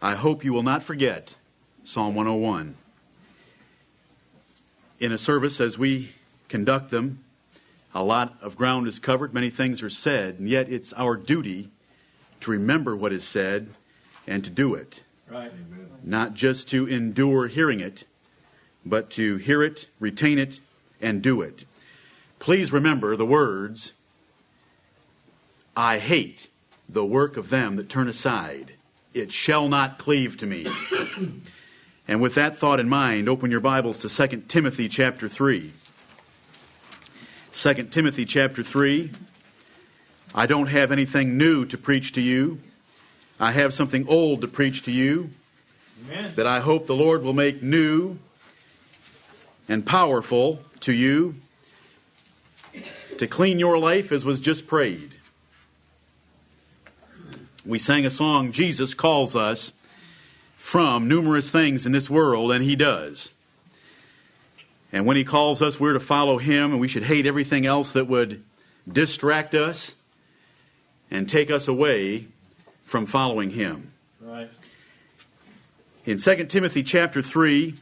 I hope you will not forget Psalm 101. In a service as we conduct them, a lot of ground is covered, many things are said, and yet it's our duty to remember what is said and to do it. Right. Not just to endure hearing it, but to hear it, retain it, and do it. Please remember the words I hate the work of them that turn aside. It shall not cleave to me. and with that thought in mind, open your Bibles to 2 Timothy chapter 3. 2 Timothy chapter 3. I don't have anything new to preach to you. I have something old to preach to you Amen. that I hope the Lord will make new and powerful to you to clean your life as was just prayed. We sang a song, Jesus calls us from numerous things in this world, and He does. And when He calls us, we're to follow Him, and we should hate everything else that would distract us and take us away from following Him. Right. In 2 Timothy chapter 3,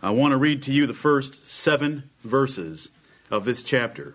I want to read to you the first seven verses of this chapter.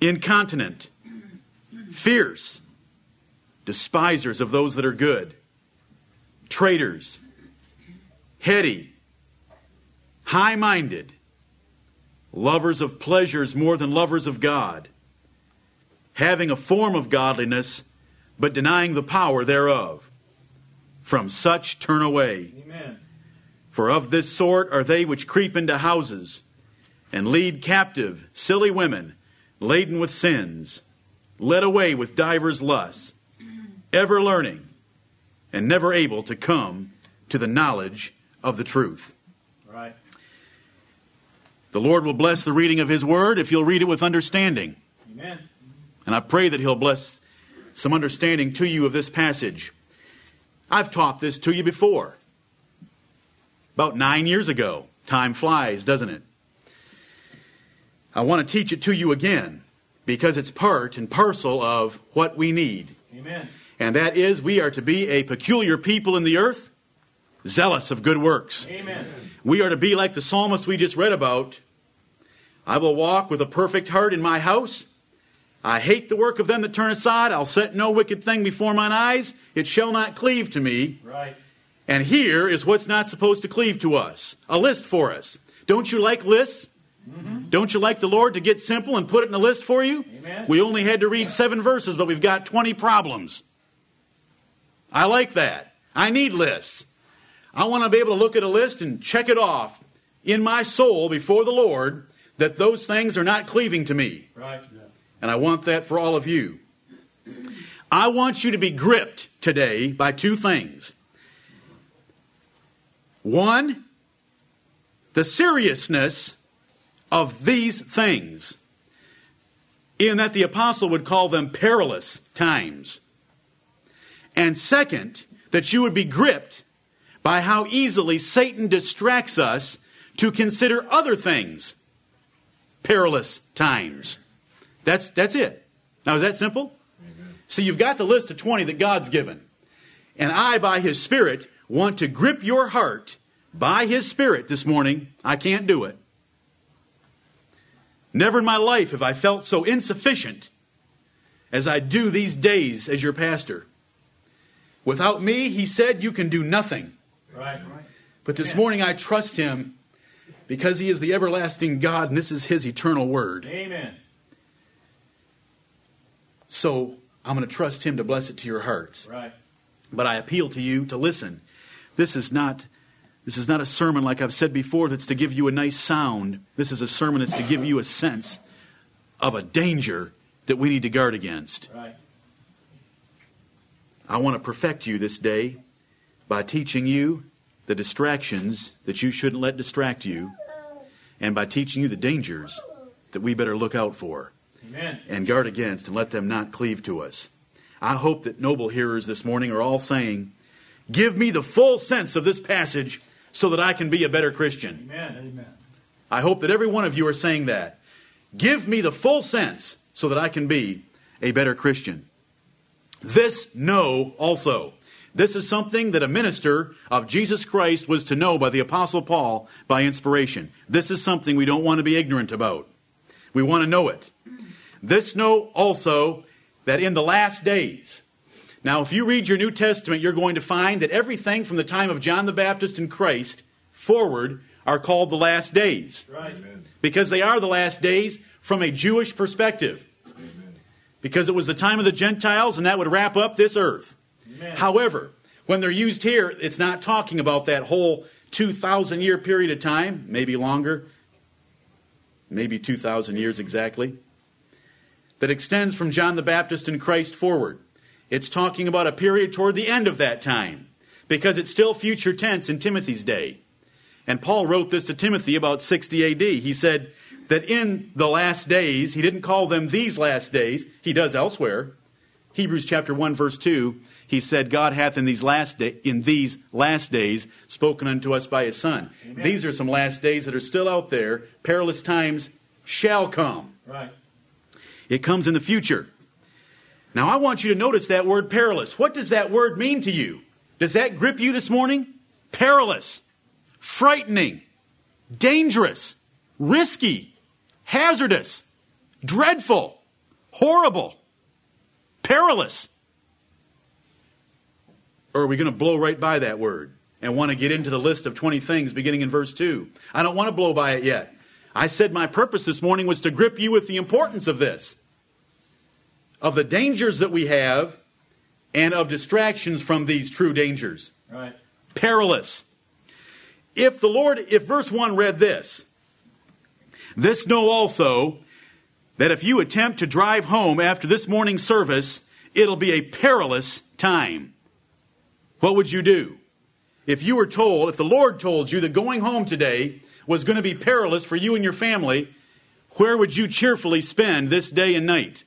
incontinent, fierce, despisers of those that are good, traitors, heady, high minded, lovers of pleasures more than lovers of God, having a form of godliness, but denying the power thereof. From such turn away. Amen. For of this sort are they which creep into houses and lead captive silly women laden with sins, led away with divers lusts, ever learning and never able to come to the knowledge of the truth. Right. The Lord will bless the reading of His Word if you'll read it with understanding. Amen. And I pray that He'll bless some understanding to you of this passage. I've taught this to you before. About nine years ago. Time flies, doesn't it? I want to teach it to you again because it's part and parcel of what we need. Amen. And that is, we are to be a peculiar people in the earth, zealous of good works. Amen. We are to be like the psalmist we just read about. I will walk with a perfect heart in my house. I hate the work of them that turn aside. I'll set no wicked thing before mine eyes. It shall not cleave to me. Right. And here is what's not supposed to cleave to us a list for us. Don't you like lists? Mm-hmm. Don't you like the Lord to get simple and put it in a list for you? Amen. We only had to read seven verses, but we've got 20 problems. I like that. I need lists. I want to be able to look at a list and check it off in my soul before the Lord that those things are not cleaving to me. Right. And I want that for all of you. I want you to be gripped today by two things. One, the seriousness of these things, in that the apostle would call them perilous times. And second, that you would be gripped by how easily Satan distracts us to consider other things perilous times. That's, that's it. Now, is that simple? So you've got the list of 20 that God's given. And I, by His Spirit, want to grip your heart by His Spirit this morning. I can't do it. Never in my life have I felt so insufficient as I do these days as your pastor. Without me, he said, you can do nothing. Right. But this morning I trust him because he is the everlasting God and this is his eternal word. Amen. So I'm going to trust him to bless it to your hearts. Right. But I appeal to you to listen. This is not this is not a sermon like I've said before that's to give you a nice sound. This is a sermon that's to give you a sense of a danger that we need to guard against. Right. I want to perfect you this day by teaching you the distractions that you shouldn't let distract you, and by teaching you the dangers that we better look out for Amen. and guard against and let them not cleave to us. I hope that noble hearers this morning are all saying, Give me the full sense of this passage so that I can be a better Christian. Amen. Amen. I hope that every one of you are saying that. Give me the full sense so that I can be a better Christian. This know also. This is something that a minister of Jesus Christ was to know by the Apostle Paul by inspiration. This is something we don't want to be ignorant about. We want to know it. This know also that in the last days, now if you read your New Testament, you're going to find that everything from the time of John the Baptist and Christ forward are called the last days Right. because they are the last days from a Jewish perspective. Because it was the time of the Gentiles and that would wrap up this earth. Amen. However, when they're used here, it's not talking about that whole 2,000 year period of time, maybe longer, maybe 2,000 years exactly, that extends from John the Baptist and Christ forward. It's talking about a period toward the end of that time because it's still future tense in Timothy's day. And Paul wrote this to Timothy about 60 AD. He said that in the last days, he didn't call them these last days, he does elsewhere. Hebrews chapter 1 verse 2, he said God hath in these last day, in these last days spoken unto us by his son. Amen. These are some last days that are still out there. Perilous times shall come. Right. It comes in the future. Now I want you to notice that word perilous. What does that word mean to you? Does that grip you this morning? Perilous, frightening, dangerous, risky, hazardous, dreadful, horrible, perilous. Or are we going to blow right by that word and want to get into the list of 20 things beginning in verse 2? I don't want to blow by it yet. I said my purpose this morning was to grip you with the importance of this, of the dangers that we have, and of distractions from these true dangers. Right. Perilous. If the Lord, if verse 1 read this, this know also that if you attempt to drive home after this morning's service, it'll be a perilous time. What would you do? If you were told, if the Lord told you that going home today was going to be perilous for you and your family, where would you cheerfully spend this day and night?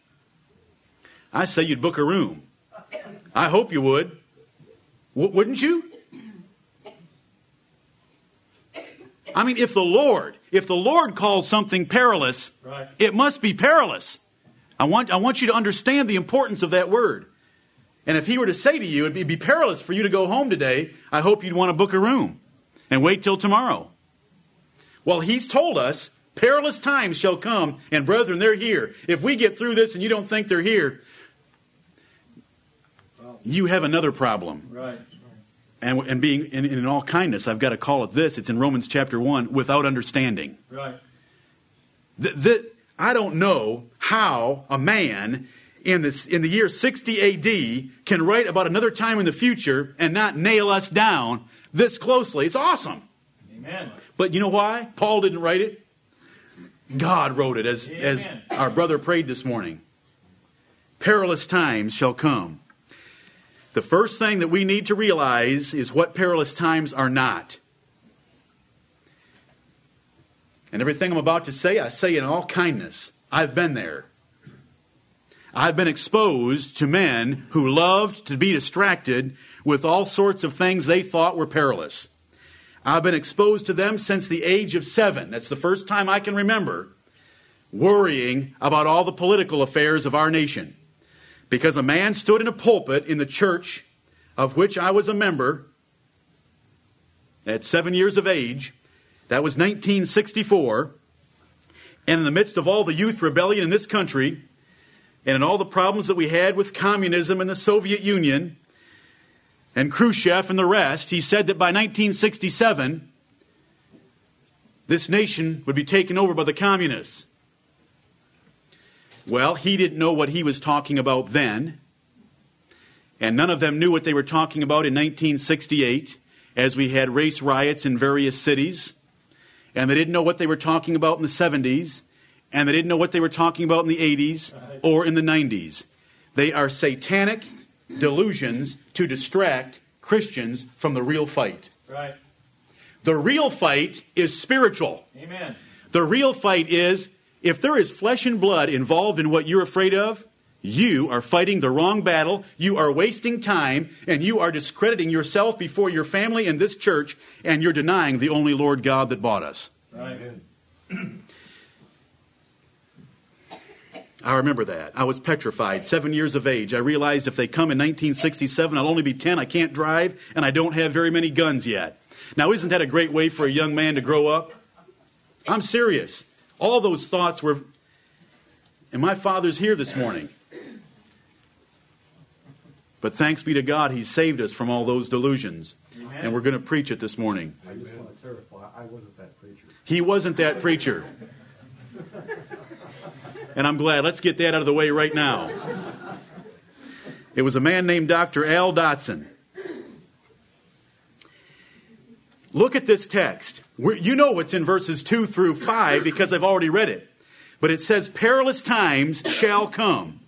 I say you'd book a room. I hope you would. W- wouldn't you? I mean, if the Lord, if the Lord calls something perilous, Right. it must be perilous. I want, I want you to understand the importance of that word. And if he were to say to you, it'd be perilous for you to go home today, I hope you'd want to book a room and wait till tomorrow. Well, he's told us perilous times shall come, and brethren, they're here. If we get through this and you don't think they're here, you have another problem. Right. And, and being in, in all kindness, I've got to call it this. It's in Romans chapter 1 without understanding. Right. Th- th- I don't know how a man in, this, in the year 60 AD can write about another time in the future and not nail us down this closely. It's awesome. Amen. But you know why? Paul didn't write it. God wrote it as, as our brother prayed this morning. Perilous times shall come. The first thing that we need to realize is what perilous times are not. And everything I'm about to say, I say in all kindness. I've been there. I've been exposed to men who loved to be distracted with all sorts of things they thought were perilous. I've been exposed to them since the age of seven. That's the first time I can remember worrying about all the political affairs of our nation. Because a man stood in a pulpit in the church of which I was a member at seven years of age. That was 1964. And in the midst of all the youth rebellion in this country, and in all the problems that we had with communism and the Soviet Union, and Khrushchev and the rest, he said that by 1967, this nation would be taken over by the communists. Well, he didn't know what he was talking about then, and none of them knew what they were talking about in 1968 as we had race riots in various cities, and they didn't know what they were talking about in the 70s, and they didn't know what they were talking about in the 80s or in the 90s. They are satanic, delusions to distract Christians from the real fight. Right. The real fight is spiritual. Amen. The real fight is if there is flesh and blood involved in what you're afraid of, you are fighting the wrong battle, you are wasting time, and you are discrediting yourself before your family and this church, and you're denying the only Lord God that bought us. Right. I remember that. I was petrified, seven years of age. I realized if they come in 1967, I'll only be 10, I can't drive, and I don't have very many guns yet. Now, isn't that a great way for a young man to grow up? I'm serious. All those thoughts were. And my father's here this morning. But thanks be to God, He saved us from all those delusions. Amen. And we're going to preach it this morning. I just want to clarify, I wasn't that preacher. He wasn't that preacher. And I'm glad. Let's get that out of the way right now. It was a man named Dr. Al Dotson. Look at this text. We're, you know what's in verses 2 through 5 because I've already read it. But it says, Perilous times shall come.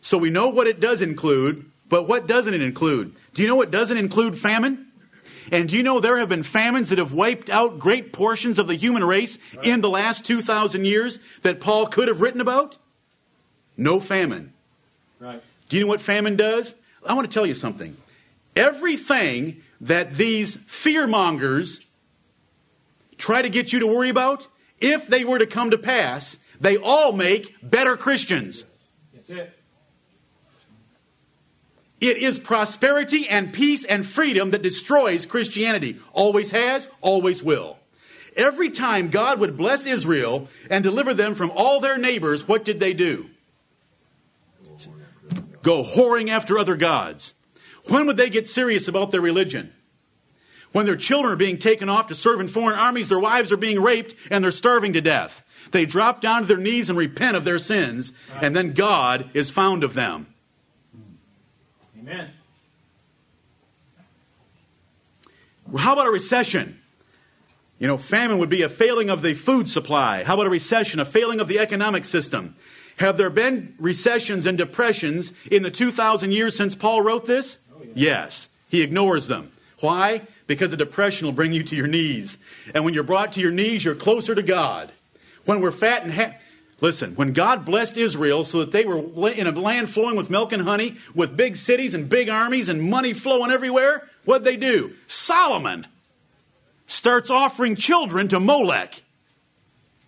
So we know what it does include, but what doesn't it include? Do you know what doesn't include famine? And do you know there have been famines that have wiped out great portions of the human race in the last 2,000 years that Paul could have written about? No famine. Right. Do you know what famine does? I want to tell you something. Everything that these fear mongers try to get you to worry about, if they were to come to pass, they all make better Christians. That's it. It is prosperity and peace and freedom that destroys Christianity. Always has, always will. Every time God would bless Israel and deliver them from all their neighbors, what did they do? Go whoring after other gods. When would they get serious about their religion? When their children are being taken off to serve in foreign armies, their wives are being raped, and they're starving to death. They drop down to their knees and repent of their sins, and then God is found of them. Amen. How about a recession? You know, famine would be a failing of the food supply. How about a recession? A failing of the economic system. Have there been recessions and depressions in the 2,000 years since Paul wrote this? Oh, yes. He ignores them. Why? Because the depression will bring you to your knees. And when you're brought to your knees, you're closer to God. When we're fat and ha- Listen, when God blessed Israel so that they were in a land flowing with milk and honey, with big cities and big armies and money flowing everywhere, what'd they do? Solomon starts offering children to Molech.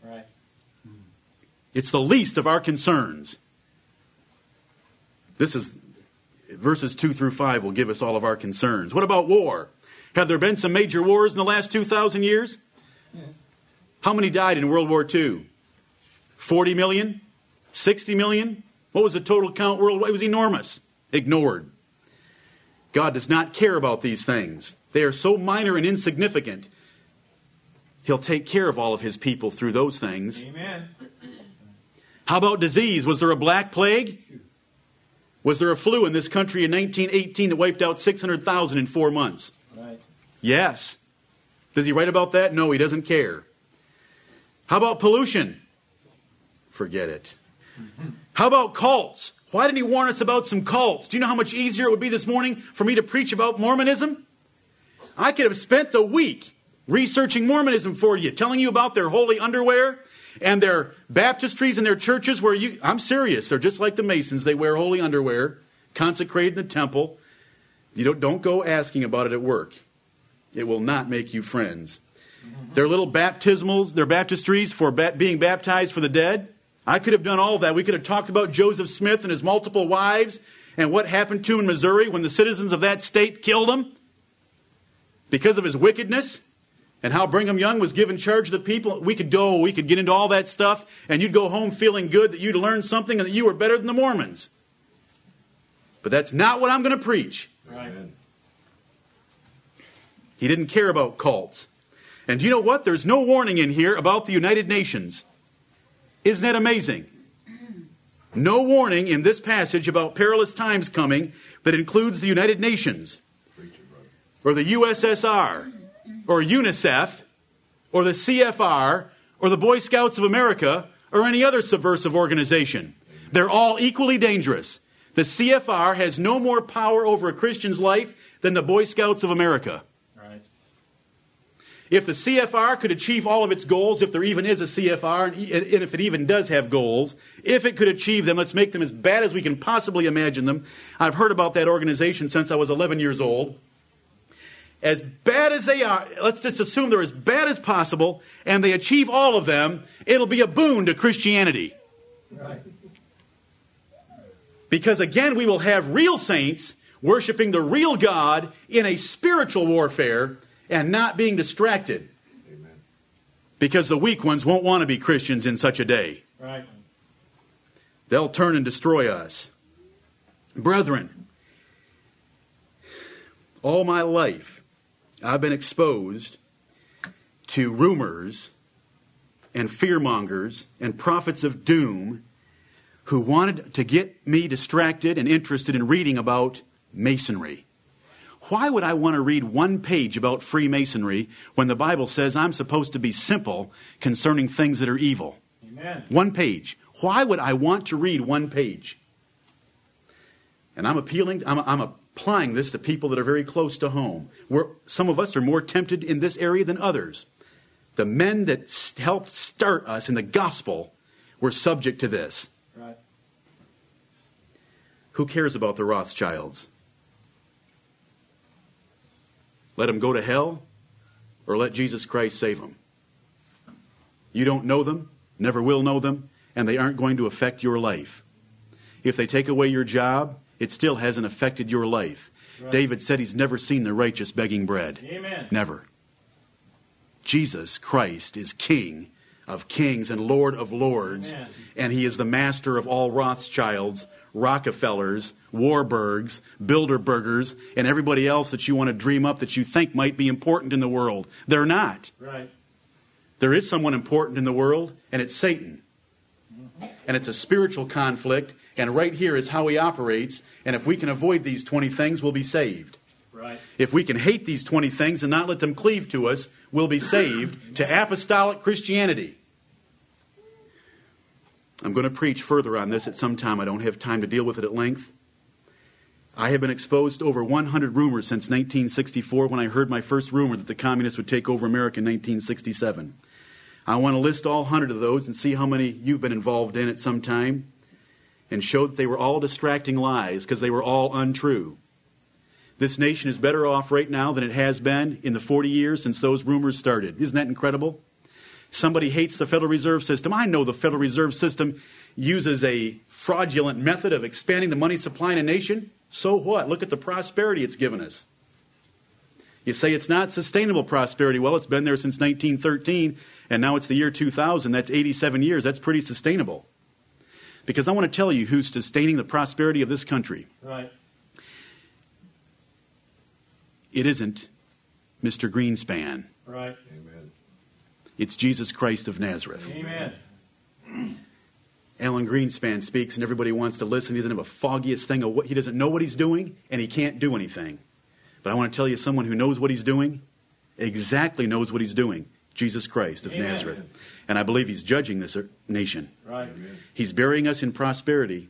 Right. It's the least of our concerns. This is verses 2 through 5 will give us all of our concerns. What about war? Have there been some major wars in the last 2,000 years? How many died in World War II? 40 million? 60 million? What was the total count worldwide? It was enormous. Ignored. God does not care about these things. They are so minor and insignificant. He'll take care of all of his people through those things. Amen. How about disease? Was there a black plague? Was there a flu in this country in 1918 that wiped out 600,000 in four months? Yes. Does he write about that? No, he doesn't care. How about pollution? Forget it. How about cults? Why didn't he warn us about some cults? Do you know how much easier it would be this morning for me to preach about Mormonism? I could have spent the week researching Mormonism for you, telling you about their holy underwear and their baptistries and their churches where you, I'm serious, they're just like the Masons. They wear holy underwear, consecrated in the temple. You don't, don't go asking about it at work. It will not make you friends. Their little baptismals, their baptistries for ba- being baptized for the dead. I could have done all that. We could have talked about Joseph Smith and his multiple wives and what happened to him in Missouri when the citizens of that state killed him because of his wickedness and how Brigham Young was given charge of the people. We could go, we could get into all that stuff, and you'd go home feeling good that you'd learned something and that you were better than the Mormons. But that's not what I'm going to preach. Right. He didn't care about cults. And you know what? There's no warning in here about the United Nations. Isn't that amazing? No warning in this passage about perilous times coming that includes the United Nations or the USSR or UNICEF or the CFR or the Boy Scouts of America or any other subversive organization. They're all equally dangerous. The CFR has no more power over a Christian's life than the Boy Scouts of America. If the CFR could achieve all of its goals, if there even is a CFR, and if it even does have goals, if it could achieve them, let's make them as bad as we can possibly imagine them. I've heard about that organization since I was 11 years old. As bad as they are, let's just assume they're as bad as possible, and they achieve all of them, it'll be a boon to Christianity. Right. Because again, we will have real saints worshiping the real God in a spiritual warfare and not being distracted. Amen. Because the weak ones won't want to be Christians in such a day. Right. They'll turn and destroy us. Brethren, all my life I've been exposed to rumors and fearmongers and prophets of doom who wanted to get me distracted and interested in reading about Masonry. Why would I want to read one page about Freemasonry when the Bible says I'm supposed to be simple concerning things that are evil? Amen. One page. Why would I want to read one page? And I'm appealing, I'm, I'm applying this to people that are very close to home. Where some of us are more tempted in this area than others. The men that helped start us in the gospel were subject to this. Right. Who cares about the Rothschilds? Let them go to hell or let Jesus Christ save them? You don't know them, never will know them, and they aren't going to affect your life. If they take away your job, it still hasn't affected your life. Right. David said he's never seen the righteous begging bread. Amen. Never. Jesus Christ is King of kings and Lord of lords, Amen. and he is the master of all Rothschilds, Rockefellers, Warburgs, Bilderbergers, and everybody else that you want to dream up that you think might be important in the world. They're not. Right. There is someone important in the world, and it's Satan. And it's a spiritual conflict, and right here is how he operates. And if we can avoid these 20 things, we'll be saved. Right. If we can hate these 20 things and not let them cleave to us, we'll be saved to apostolic Christianity. I'm going to preach further on this at some time. I don't have time to deal with it at length. I have been exposed to over 100 rumors since 1964 when I heard my first rumor that the communists would take over America in 1967. I want to list all 100 of those and see how many you've been involved in at some time and show that they were all distracting lies because they were all untrue. This nation is better off right now than it has been in the 40 years since those rumors started. Isn't that incredible? Somebody hates the Federal Reserve System. I know the Federal Reserve System uses a fraudulent method of expanding the money supply in a nation. So what? Look at the prosperity it's given us. You say it's not sustainable prosperity. Well, it's been there since 1913, and now it's the year 2000. That's 87 years. That's pretty sustainable. Because I want to tell you who's sustaining the prosperity of this country. Right. It isn't Mr. Greenspan. Right. Amen. It's Jesus Christ of Nazareth. Amen. Alan Greenspan speaks, and everybody wants to listen. He doesn't have a foggiest thing of what he doesn't know what he's doing, and he can't do anything. But I want to tell you, someone who knows what he's doing, exactly knows what he's doing. Jesus Christ of Amen. Nazareth, and I believe he's judging this nation. Right. He's burying us in prosperity,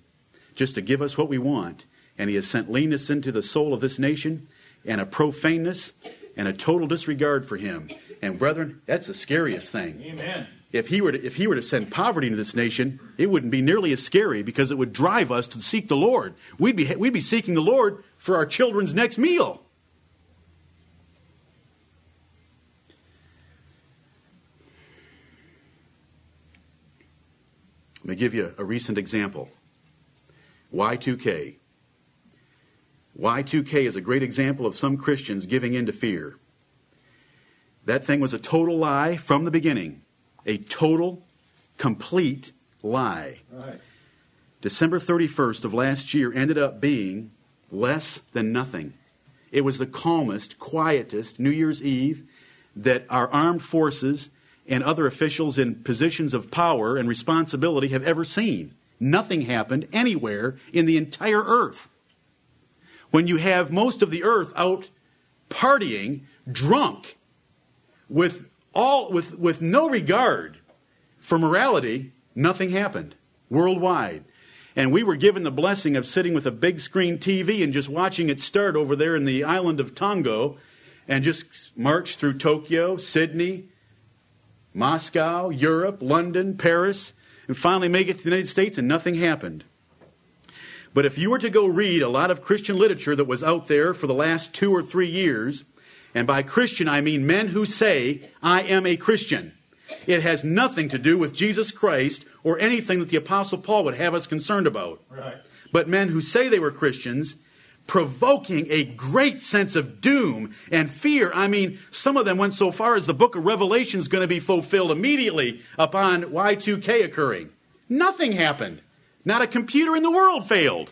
just to give us what we want, and he has sent leanness into the soul of this nation, and a profaneness, and a total disregard for him. And brethren, that's the scariest thing Amen. if he were to, if he were to send poverty into this nation, it wouldn't be nearly as scary because it would drive us to seek the Lord. We'd be we'd be seeking the Lord for our children's next meal. Let me give you a recent example. Y2K. Y2K is a great example of some Christians giving in to fear. That thing was a total lie from the beginning. A total, complete lie. Right. December 31st of last year ended up being less than nothing. It was the calmest, quietest New Year's Eve that our armed forces and other officials in positions of power and responsibility have ever seen. Nothing happened anywhere in the entire earth. When you have most of the earth out partying, drunk, with all with, with no regard for morality, nothing happened worldwide. And we were given the blessing of sitting with a big screen TV and just watching it start over there in the island of Tonga and just march through Tokyo, Sydney, Moscow, Europe, London, Paris, and finally make it to the United States, and nothing happened. But if you were to go read a lot of Christian literature that was out there for the last two or three years, and by Christian I mean men who say, I am a Christian, it has nothing to do with Jesus Christ or anything that the Apostle Paul would have us concerned about. Right. But men who say they were Christians, provoking a great sense of doom and fear. I mean, some of them went so far as the book of Revelation is going to be fulfilled immediately upon Y2K occurring. Nothing happened. Not a computer in the world failed.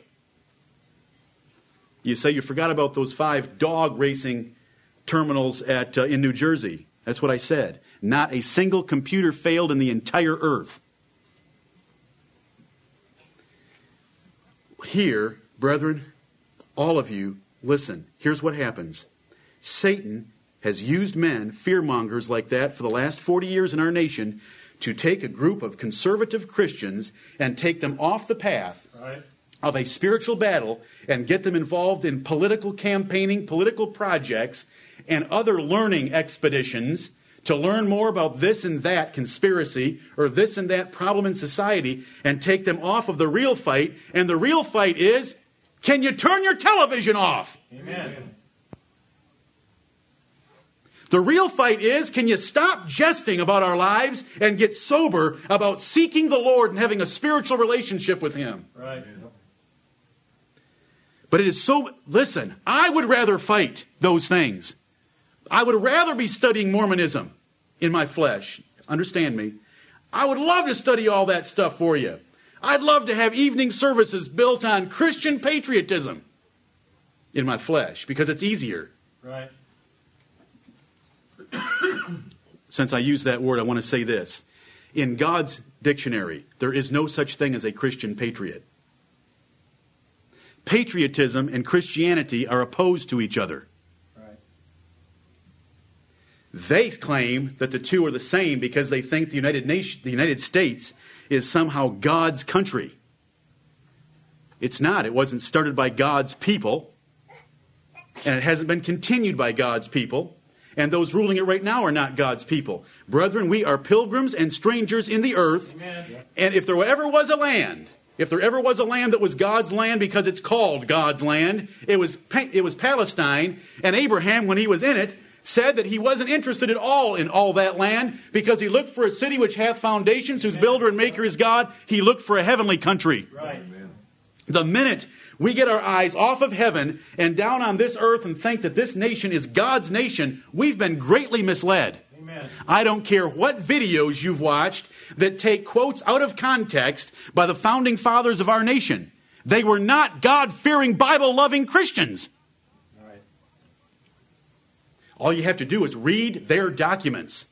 You say you forgot about those five dog racing terminals at, uh, in New Jersey. That's what I said. Not a single computer failed in the entire earth. Here, brethren, all of you, listen. Here's what happens Satan has used men, fearmongers like that, for the last 40 years in our nation to take a group of conservative Christians and take them off the path Right. of a spiritual battle and get them involved in political campaigning, political projects, and other learning expeditions to learn more about this and that conspiracy or this and that problem in society and take them off of the real fight. And the real fight is can you turn your television off? Amen. The real fight is can you stop jesting about our lives and get sober about seeking the Lord and having a spiritual relationship with Him? Right. But it is so, listen, I would rather fight those things. I would rather be studying Mormonism in my flesh. Understand me. I would love to study all that stuff for you. I'd love to have evening services built on Christian patriotism in my flesh because it's easier. Right. Since I use that word, I want to say this. In God's dictionary, there is no such thing as a Christian patriot. Patriotism and Christianity are opposed to each other. They claim that the two are the same because they think the United, Nation, the United States is somehow God's country. It's not. It wasn't started by God's people, and it hasn't been continued by God's people. And those ruling it right now are not God's people. Brethren, we are pilgrims and strangers in the earth. Amen. And if there ever was a land, if there ever was a land that was God's land because it's called God's land, it was, it was Palestine. And Abraham, when he was in it, said that he wasn't interested at all in all that land because he looked for a city which hath foundations, whose builder and maker is God. He looked for a heavenly country. Right. The minute we get our eyes off of heaven and down on this earth and think that this nation is God's nation, we've been greatly misled. Amen. I don't care what videos you've watched that take quotes out of context by the founding fathers of our nation. They were not God fearing, Bible loving Christians. All you have to do is read their documents.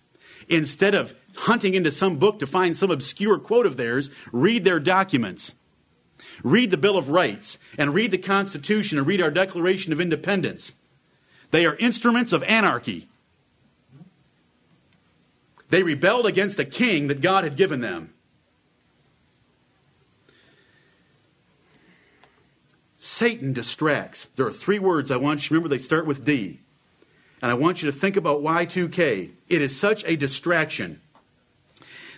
Instead of hunting into some book to find some obscure quote of theirs, read their documents. Read the Bill of Rights and read the Constitution and read our Declaration of Independence. They are instruments of anarchy. They rebelled against a king that God had given them. Satan distracts. There are three words I want you to remember, they start with D. And I want you to think about Y2K. It is such a distraction.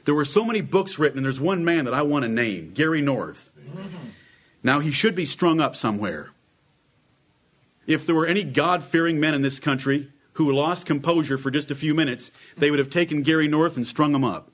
There were so many books written, and there's one man that I want to name Gary North. Now, he should be strung up somewhere. If there were any God fearing men in this country who lost composure for just a few minutes, they would have taken Gary North and strung him up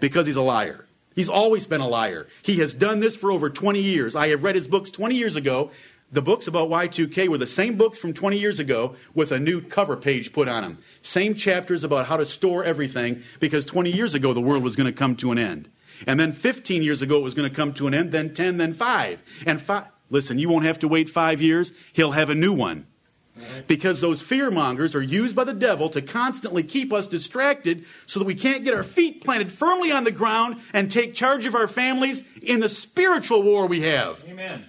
because he's a liar. He's always been a liar. He has done this for over 20 years. I have read his books 20 years ago. The books about Y2K were the same books from 20 years ago with a new cover page put on them. Same chapters about how to store everything because 20 years ago the world was going to come to an end. And then 15 years ago it was going to come to an end, then 10, then 5. And five, listen, you won't have to wait 5 years. He'll have a new one. Because those fear mongers are used by the devil to constantly keep us distracted so that we can't get our feet planted firmly on the ground and take charge of our families in the spiritual war we have. Amen.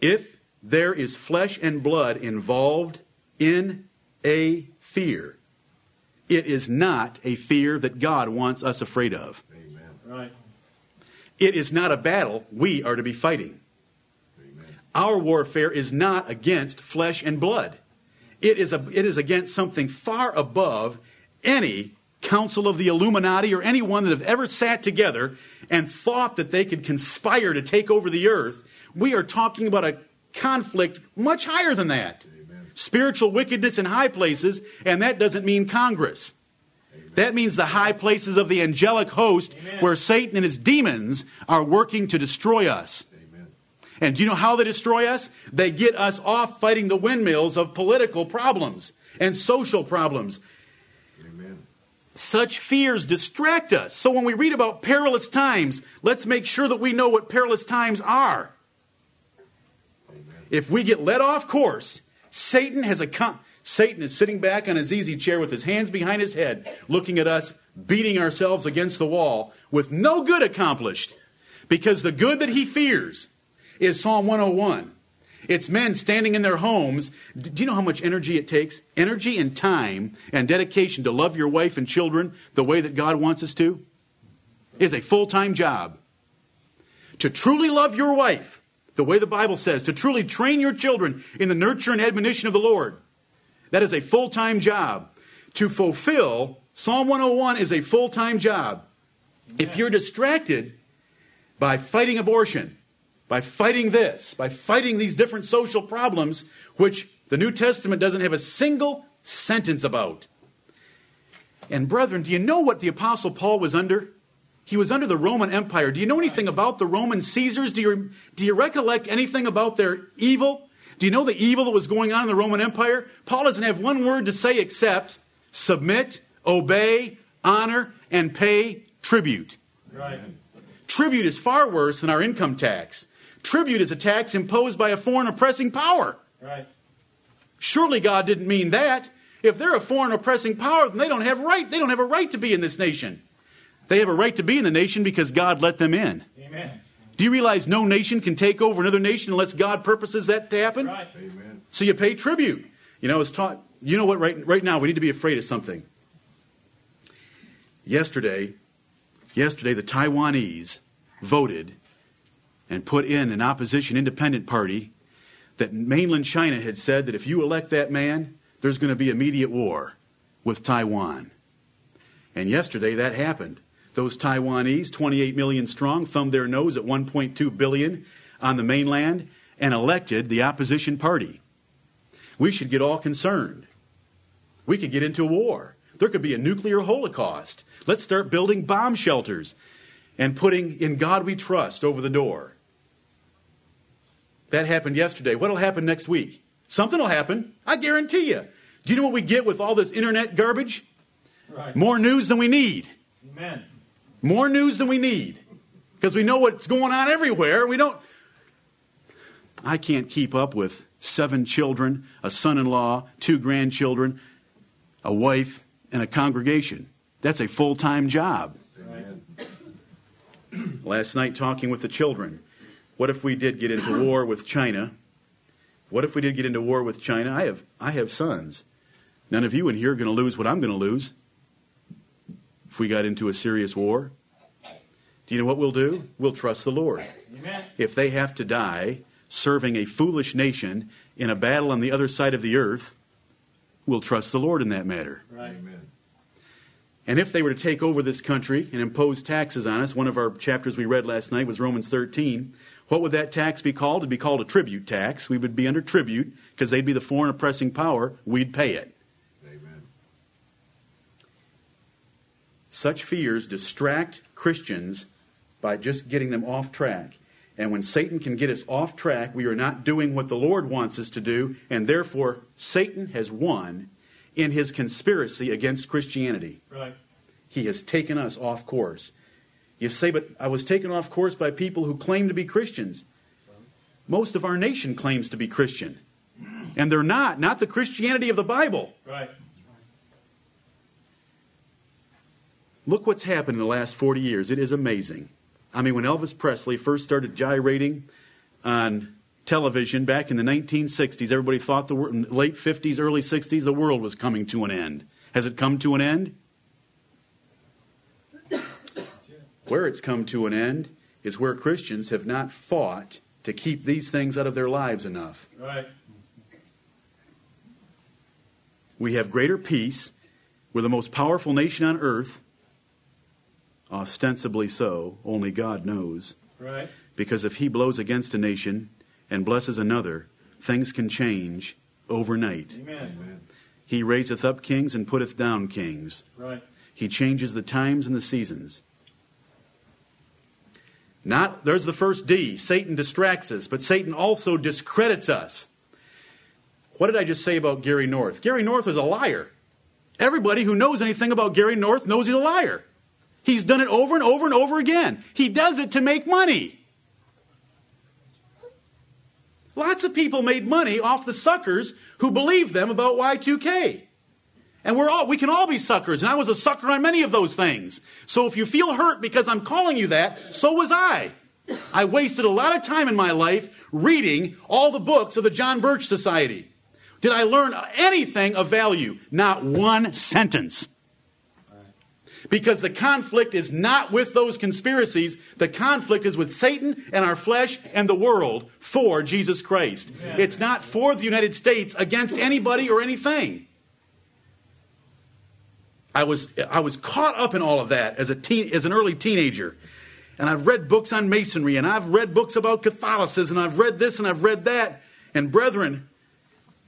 If there is flesh and blood involved in a fear, it is not a fear that God wants us afraid of. Amen. Right. it is not a battle we are to be fighting. Amen. Our warfare is not against flesh and blood. It is, a, it is against something far above any council of the Illuminati or anyone that have ever sat together and thought that they could conspire to take over the earth. We are talking about a conflict much higher than that. Spiritual wickedness in high places, and that doesn't mean Congress. That means the high places of the angelic host Amen. where Satan and his demons are working to destroy us. And do you know how they destroy us? They get us off fighting the windmills of political problems and social problems. Such fears distract us. So when we read about perilous times, let's make sure that we know what perilous times are. If we get led off course, Satan has a Satan is sitting back on his easy chair with his hands behind his head, looking at us, beating ourselves against the wall with no good accomplished. Because the good that he fears is Psalm 101. It's men standing in their homes. Do you know how much energy it takes? Energy and time and dedication to love your wife and children the way that God wants us to is a full time job. To truly love your wife the way the Bible says, to truly train your children in the nurture and admonition of the Lord, that is a full time job. To fulfill Psalm 101 is a full time job. If you're distracted by fighting abortion, by fighting this, by fighting these different social problems, which the New Testament doesn't have a single sentence about. And brethren, do you know what the Apostle Paul was under? He was under the Roman Empire. Do you know anything about the Roman Caesars? Do you, do you recollect anything about their evil? Do you know the evil that was going on in the Roman Empire? Paul doesn't have one word to say except submit, obey, honor, and pay tribute. Right. Tribute is far worse than our income tax. Tribute is a tax imposed by a foreign oppressing power. Right. Surely God didn't mean that. If they're a foreign oppressing power, then they don't have right. They don't have a right to be in this nation. They have a right to be in the nation because God let them in. Amen. Do you realize no nation can take over another nation unless God purposes that to happen? Right. So you pay tribute. You know, it's taught. You know what? Right, right now, we need to be afraid of something. Yesterday, yesterday, the Taiwanese voted and put in an opposition independent party that mainland China had said that if you elect that man, there's going to be immediate war with Taiwan. And yesterday that happened. Those Taiwanese, 28 million strong, thumbed their nose at 1.2 billion on the mainland and elected the opposition party. We should get all concerned. We could get into a war. There could be a nuclear holocaust. Let's start building bomb shelters and putting in God we trust over the door. That happened yesterday. What'll happen next week? Something will happen. I guarantee you. Do you know what we get with all this internet garbage? Right. More news than we need. Amen. More news than we need. Because we know what's going on everywhere. We don't. I can't keep up with seven children, a son in law, two grandchildren, a wife, and a congregation. That's a full time job. Last night, talking with the children, what if we did get into war with China? What if we did get into war with China? I have, I have sons. None of you in here are going to lose what I'm going to lose if we got into a serious war. Do you know what we'll do? We'll trust the Lord. Amen. If they have to die serving a foolish nation in a battle on the other side of the earth, we'll trust the Lord in that matter. Right. And if they were to take over this country and impose taxes on us, one of our chapters we read last night was Romans 13. What would that tax be called? It'd be called a tribute tax. We would be under tribute because they'd be the foreign oppressing power. We'd pay it. Such fears distract Christians by just getting them off track. And when Satan can get us off track, we are not doing what the Lord wants us to do, and therefore Satan has won in his conspiracy against Christianity. Right. He has taken us off course. You say, but I was taken off course by people who claim to be Christians. Most of our nation claims to be Christian. And they're not, not the Christianity of the Bible. Right. Look what's happened in the last 40 years. It is amazing. I mean, when Elvis Presley first started gyrating on television back in the 1960s, everybody thought the wor- late 50s, early 60s, the world was coming to an end. Has it come to an end? Where it's come to an end is where Christians have not fought to keep these things out of their lives enough. Right. We have greater peace. We're the most powerful nation on earth. Ostensibly so, only God knows. Right. Because if He blows against a nation and blesses another, things can change overnight. Amen. He raiseth up kings and putteth down kings. Right. He changes the times and the seasons. Not there's the first D. Satan distracts us, but Satan also discredits us. What did I just say about Gary North? Gary North is a liar. Everybody who knows anything about Gary North knows he's a liar. He's done it over and over and over again. He does it to make money. Lots of people made money off the suckers who believed them about Y2K. And we're all, we can all be suckers, and I was a sucker on many of those things. So if you feel hurt because I'm calling you that, so was I. I wasted a lot of time in my life reading all the books of the John Birch Society. Did I learn anything of value? Not one sentence. Because the conflict is not with those conspiracies. The conflict is with Satan and our flesh and the world for Jesus Christ. It's not for the United States against anybody or anything. I was, I was caught up in all of that as, a teen, as an early teenager. And I've read books on masonry, and I've read books about Catholicism, and I've read this and I've read that. And brethren,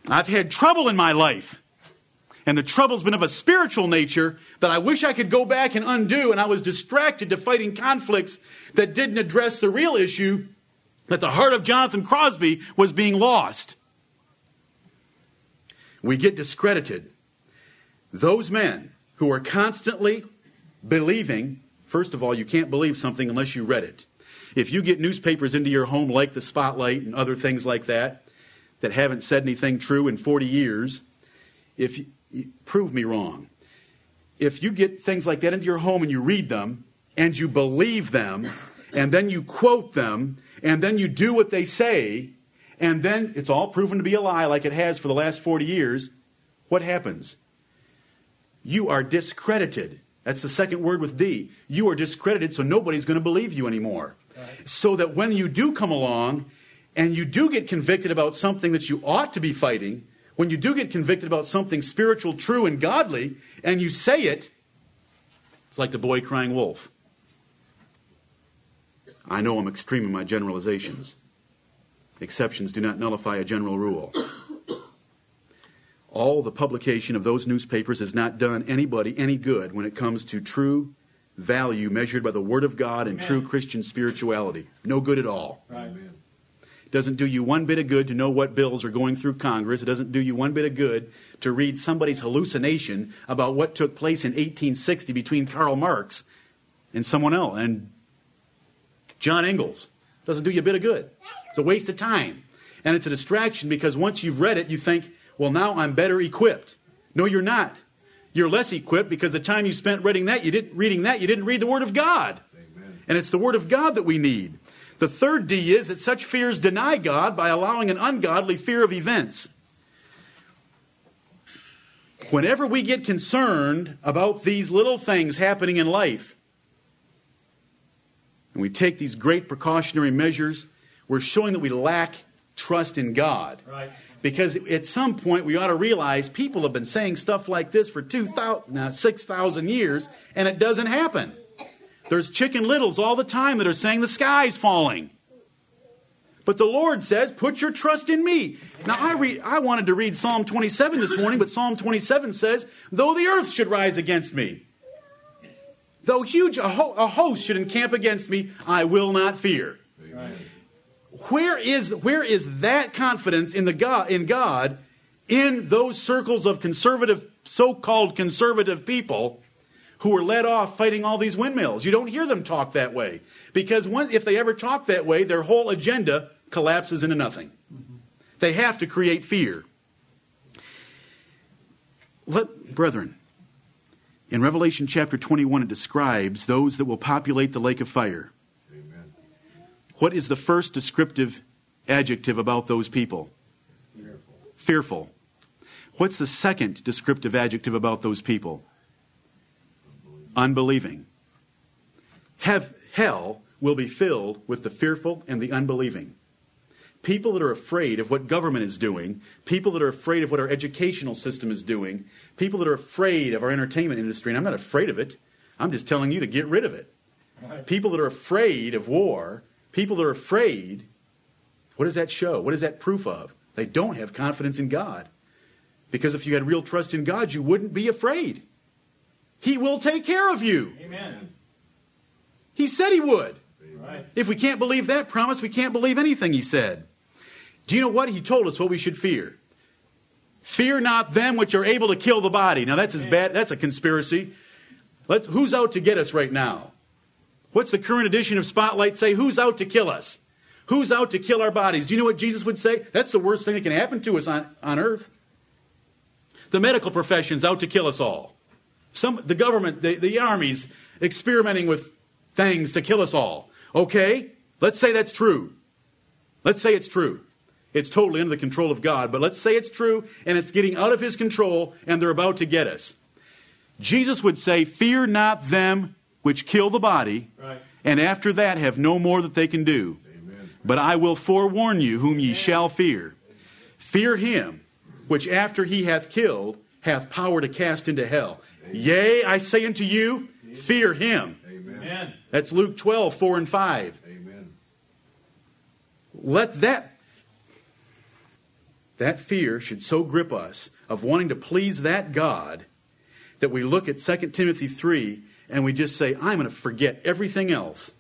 I've had trouble in my life. And the trouble's been of a spiritual nature that I wish I could go back and undo, and I was distracted to fighting conflicts that didn't address the real issue that the heart of Jonathan Crosby was being lost. We get discredited. Those men who are constantly believing, first of all, you can't believe something unless you read it. If you get newspapers into your home like the Spotlight and other things like that, that haven't said anything true in 40 years, if prove me wrong. If you get things like that into your home and you read them and you believe them and then you quote them and then you do what they say and then it's all proven to be a lie like it has for the last 40 years, what happens? You are discredited. That's the second word with D. You are discredited, so nobody's going to believe you anymore. Right. So that when you do come along and you do get convicted about something that you ought to be fighting, when you do get convicted about something spiritual, true, and godly, and you say it, it's like the boy crying wolf. I know I'm extreme in my generalizations. Exceptions do not nullify a general rule. All the publication of those newspapers has not done anybody any good when it comes to true value measured by the Word of God and Amen. true Christian spirituality. No good at all. Right. It doesn't do you one bit of good to know what bills are going through Congress. It doesn't do you one bit of good to read somebody's hallucination about what took place in 1860 between Karl Marx and someone else and John Ingalls. It doesn't do you a bit of good. It's a waste of time. And it's a distraction because once you've read it, you think, well, now I'm better equipped. No, you're not. You're less equipped because the time you spent reading that, you didn't reading that, you didn't read the Word of God. Amen. And it's the Word of God that we need. The third D is that such fears deny God by allowing an ungodly fear of events. Whenever we get concerned about these little things happening in life, and we take these great precautionary measures, we're showing that we lack trust in God. Right. Because at some point we ought to realize people have been saying stuff like this for 2,000, 6,000 years, and it doesn't happen. There's chicken littles all the time that are saying the sky's falling. But the Lord says, put your trust in me. Now I read I wanted to read Psalm 27 this morning, but Psalm 27 says, though the earth should rise against me, though huge a, ho- a host should encamp against me, I will not fear. Where is where is that confidence in the God in God in those circles of conservative so-called conservative people who are led off fighting all these windmills. You don't hear them talk that way. Because when, if they ever talk that way, their whole agenda collapses into nothing. Mm-hmm. They have to create fear. Let, brethren, in Revelation chapter 21, it describes those that will populate the lake of fire. Amen. What is the first descriptive adjective about those people? Fearful. Fearful. What's the second descriptive adjective about those people? Unbelieving. Have, hell will be filled with the fearful and the unbelieving. People that are afraid of what government is doing, people that are afraid of what our educational system is doing, people that are afraid of our entertainment industry, and I'm not afraid of it, I'm just telling you to get rid of it. People that are afraid of war, people that are afraid, what does that show? What is that proof of? They don't have confidence in God. Because if you had real trust in God, you wouldn't be afraid. He will take care of you. Amen. He said He would. Right. If we can't believe that promise, we can't believe anything He said. Do you know what? He told us what we should fear. Fear not them which are able to kill the body. Now that's as bad. That's a conspiracy. Let's, who's out to get us right now? What's the current edition of Spotlight say? Who's out to kill us? Who's out to kill our bodies? Do you know what Jesus would say? That's the worst thing that can happen to us on, on earth. The medical profession's out to kill us all. Some, the government, the, the armies experimenting with things to kill us all. Okay? Let's say that's true. Let's say it's true. It's totally under the control of God, but let's say it's true and it's getting out of his control and they're about to get us. Jesus would say, Fear not them which kill the body, Right. and after that have no more that they can do. But I will forewarn you whom ye shall fear. Fear him which after he hath killed hath power to cast into hell. Yea, I say unto you, fear him. Amen. That's Luke 12, 4 and 5. Amen. Let that that fear should so grip us of wanting to please that God that we look at 2 Timothy 3 and we just say, I'm going to forget everything else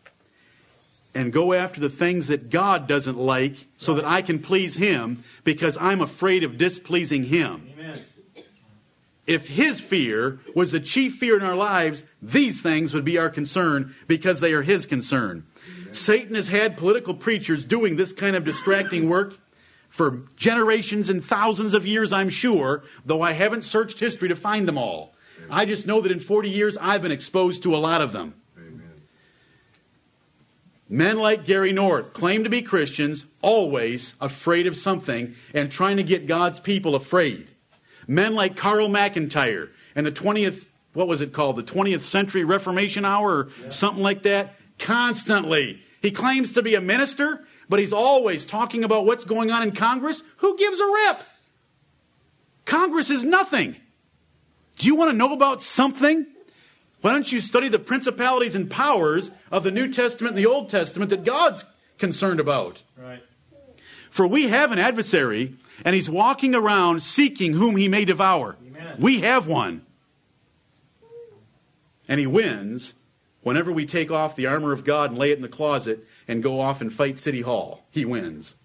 and go after the things that God doesn't like so that I can please Him because I'm afraid of displeasing Him. Amen. If His fear was the chief fear in our lives, these things would be our concern because they are His concern. Satan has had political preachers doing this kind of distracting work for generations and thousands of years, I'm sure, though I haven't searched history to find them all. I just know that in 40 years I've been exposed to a lot of them. Amen. Men like Gary North claim to be Christians, always afraid of something and trying to get God's people afraid. Men like Carl McIntire and the 20th, what was it called? The 20th Century Reformation Hour or something like that. Constantly. He claims to be a minister, but he's always talking about what's going on in Congress. Who gives a rip? Congress is nothing. Do you want to know about something? Why don't you study the principalities and powers of the New Testament and the Old Testament that God's concerned about? Right. For we have an adversary, and he's walking around seeking whom he may devour. Amen. We have one. And he wins whenever we take off the armor of God and lay it in the closet and go off and fight City Hall. He wins.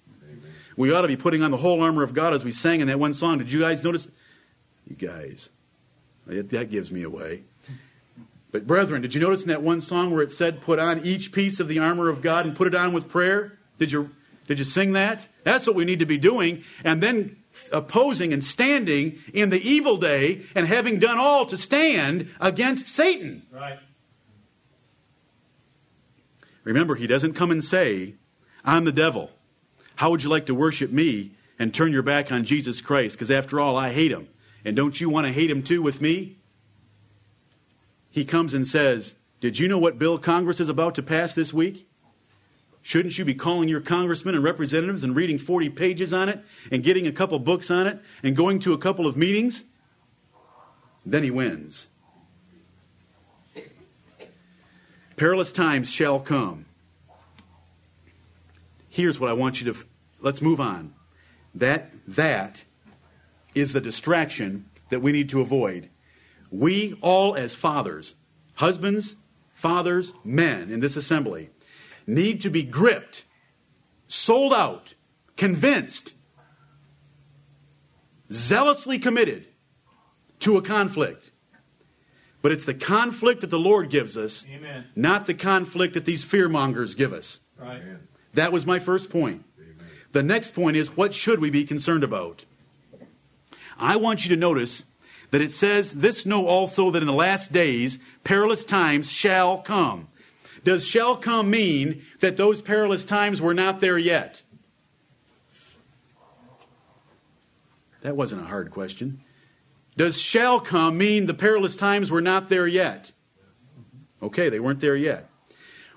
We ought to be putting on the whole armor of God as we sang in that one song. Did you guys notice? You guys. That gives me away. But, brethren, did you notice in that one song where it said, put on each piece of the armor of God and put it on with prayer? Did you, did you sing that? That's what we need to be doing. And then opposing and standing in the evil day and having done all to stand against Satan. Right. Remember, he doesn't come and say, I'm the devil. How would you like to worship me and turn your back on Jesus Christ? Because after all, I hate him. And don't you want to hate him too with me? He comes and says, Did you know what bill Congress is about to pass this week? Shouldn't you be calling your congressmen and representatives and reading 40 pages on it and getting a couple books on it and going to a couple of meetings? Then he wins. Perilous times shall come. Here's what I want you to let's move on. That that is the distraction that we need to avoid. We all as fathers, husbands, fathers, men in this assembly need to be gripped, sold out, convinced, zealously committed to a conflict. But it's the conflict that the Lord gives us, Amen. not the conflict that these fearmongers give us. Right. That was my first point. The next point is what should we be concerned about? I want you to notice that it says, This know also that in the last days perilous times shall come. Does shall come mean that those perilous times were not there yet? That wasn't a hard question. Does shall come mean the perilous times were not there yet? Okay, they weren't there yet.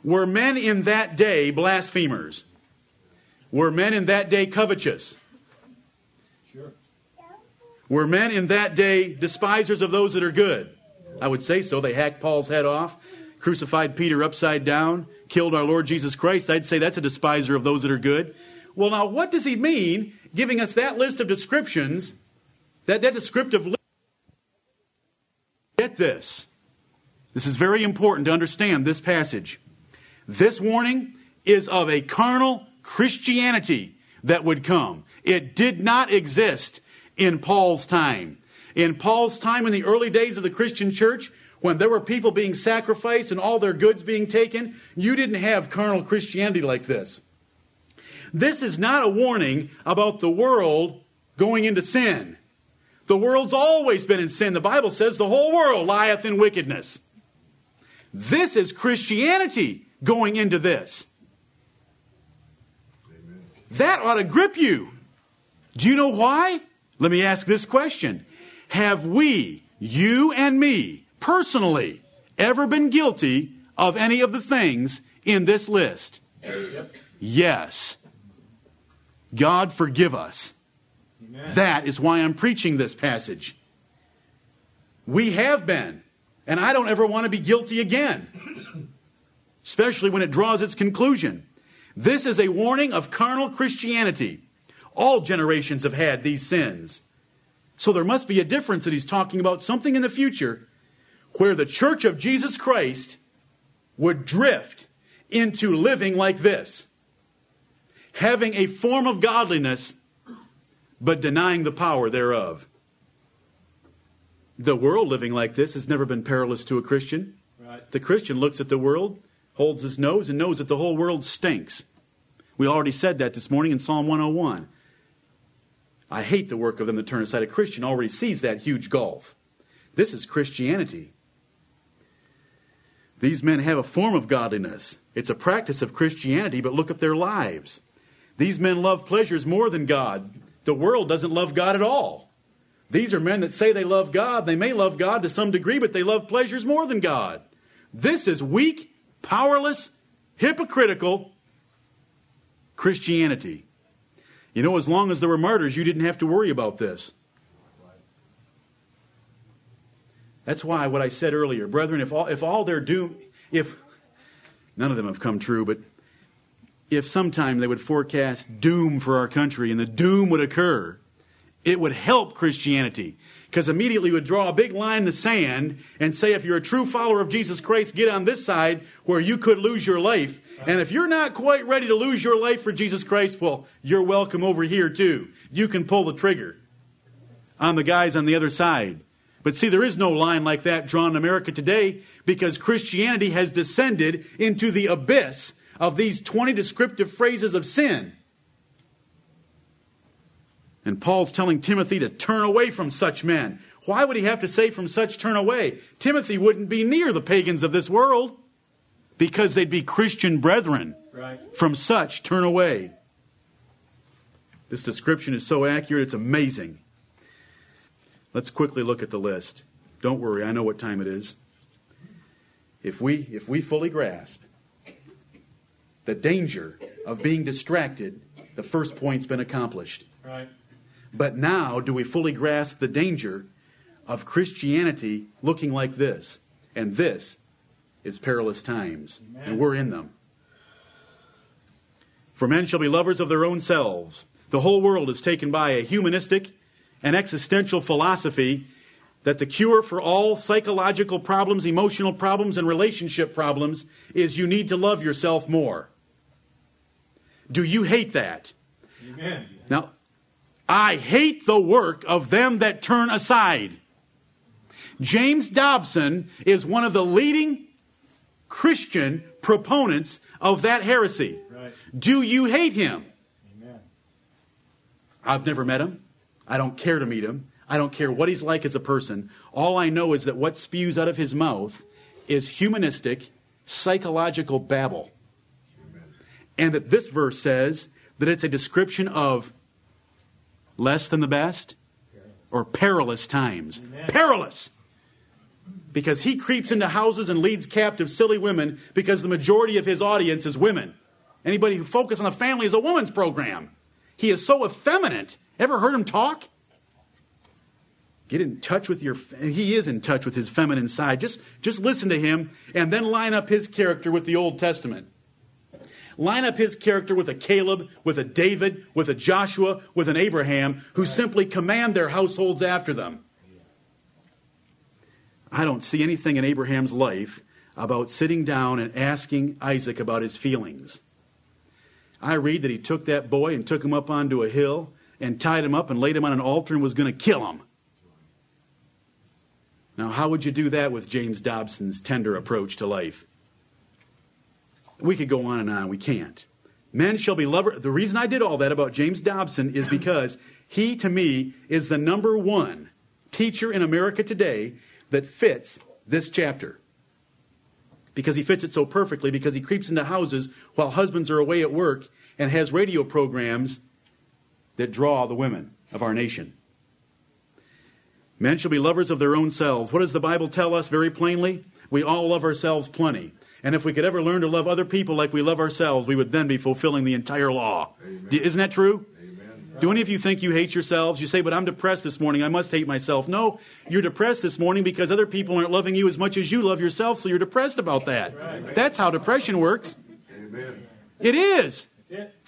Were men in that day blasphemers? Were men in that day covetous? Sure. Were men in that day despisers of those that are good? I would say so. They hacked Paul's head off, crucified Peter upside down, killed our Lord Jesus Christ. I'd say that's a despiser of those that are good. Well, now, what does he mean giving us that list of descriptions, that, that descriptive list? Get this. This is very important to understand this passage. This warning is of a carnal Christianity that would come. It did not exist in Paul's time. In Paul's time, in the early days of the Christian church, when there were people being sacrificed and all their goods being taken, you didn't have carnal Christianity like this. This is not a warning about the world going into sin. The world's always been in sin. The Bible says the whole world lieth in wickedness. This is Christianity going into this. That ought to grip you. Do you know why? Let me ask this question Have we, you and me, personally, ever been guilty of any of the things in this list? Yes. God forgive us. Amen. That is why I'm preaching this passage. We have been, and I don't ever want to be guilty again, especially when it draws its conclusion. This is a warning of carnal Christianity. All generations have had these sins. So there must be a difference that he's talking about something in the future where the church of Jesus Christ would drift into living like this having a form of godliness, but denying the power thereof. The world living like this has never been perilous to a Christian. Right. The Christian looks at the world, holds his nose, and knows that the whole world stinks. We already said that this morning in Psalm 101. I hate the work of them that turn aside. A Christian already sees that huge gulf. This is Christianity. These men have a form of godliness. It's a practice of Christianity, but look at their lives. These men love pleasures more than God. The world doesn't love God at all. These are men that say they love God. They may love God to some degree, but they love pleasures more than God. This is weak, powerless, hypocritical Christianity. You know, as long as there were martyrs, you didn't have to worry about this. That's why what I said earlier, brethren, if all, if all their doom, if none of them have come true, but if sometime they would forecast doom for our country and the doom would occur, it would help Christianity. Because immediately would draw a big line in the sand and say, if you're a true follower of Jesus Christ, get on this side where you could lose your life. And if you're not quite ready to lose your life for Jesus Christ, well, you're welcome over here too. You can pull the trigger on the guys on the other side. But see, there is no line like that drawn in America today because Christianity has descended into the abyss of these 20 descriptive phrases of sin. And Paul's telling Timothy to turn away from such men. Why would he have to say from such turn away? Timothy wouldn't be near the pagans of this world because they'd be Christian brethren. Right. From such turn away. This description is so accurate, it's amazing. Let's quickly look at the list. Don't worry, I know what time it is. If we, if we fully grasp the danger of being distracted, the first point's been accomplished. Right. But now, do we fully grasp the danger of Christianity looking like this? And this is perilous times, Amen. and we're in them. For men shall be lovers of their own selves. The whole world is taken by a humanistic and existential philosophy that the cure for all psychological problems, emotional problems, and relationship problems is you need to love yourself more. Do you hate that? Amen. Now, I hate the work of them that turn aside. James Dobson is one of the leading Christian proponents of that heresy. Right. Do you hate him? Amen. I've never met him. I don't care to meet him. I don't care what he's like as a person. All I know is that what spews out of his mouth is humanistic, psychological babble. And that this verse says that it's a description of less than the best or perilous times. Amen. Perilous. because he creeps into houses and leads captive silly women because the majority of his audience is women. Anybody who focuses on the family is a woman's program. He is so effeminate. Ever heard him talk? Get in touch with your he is in touch with his feminine side. Just just listen to him and then line up his character with the Old Testament. Line up his character with a Caleb, with a David, with a Joshua, with an Abraham who simply command their households after them. I don't see anything in Abraham's life about sitting down and asking Isaac about his feelings. I read that he took that boy and took him up onto a hill and tied him up and laid him on an altar and was going to kill him. Now, how would you do that with James Dobson's tender approach to life? We could go on and on. We can't. Men shall be lovers. The reason I did all that about James Dobson is because he, to me, is the number one teacher in America today that fits this chapter. Because he fits it so perfectly, because he creeps into houses while husbands are away at work and has radio programs that draw the women of our nation. Men shall be lovers of their own selves. What does the Bible tell us very plainly? We all love ourselves plenty. And if we could ever learn to love other people like we love ourselves, we would then be fulfilling the entire law. Amen. Isn't that true? Amen. Do any of you think you hate yourselves? You say, but I'm depressed this morning. I must hate myself. No, you're depressed this morning because other people aren't loving you as much as you love yourself, so you're depressed about that. Right. That's how depression works. Amen. It is.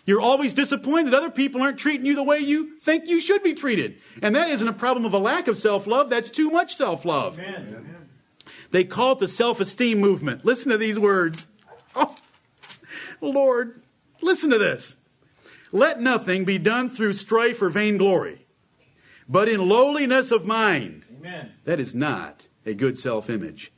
You're always disappointed that other people aren't treating you the way you think you should be treated. And that isn't a problem of a lack of self love, that's too much self love. They call it the self esteem movement. Listen to these words. Oh, Lord, listen to this. Let nothing be done through strife or vainglory, but in lowliness of mind. Amen. That is not a good self image.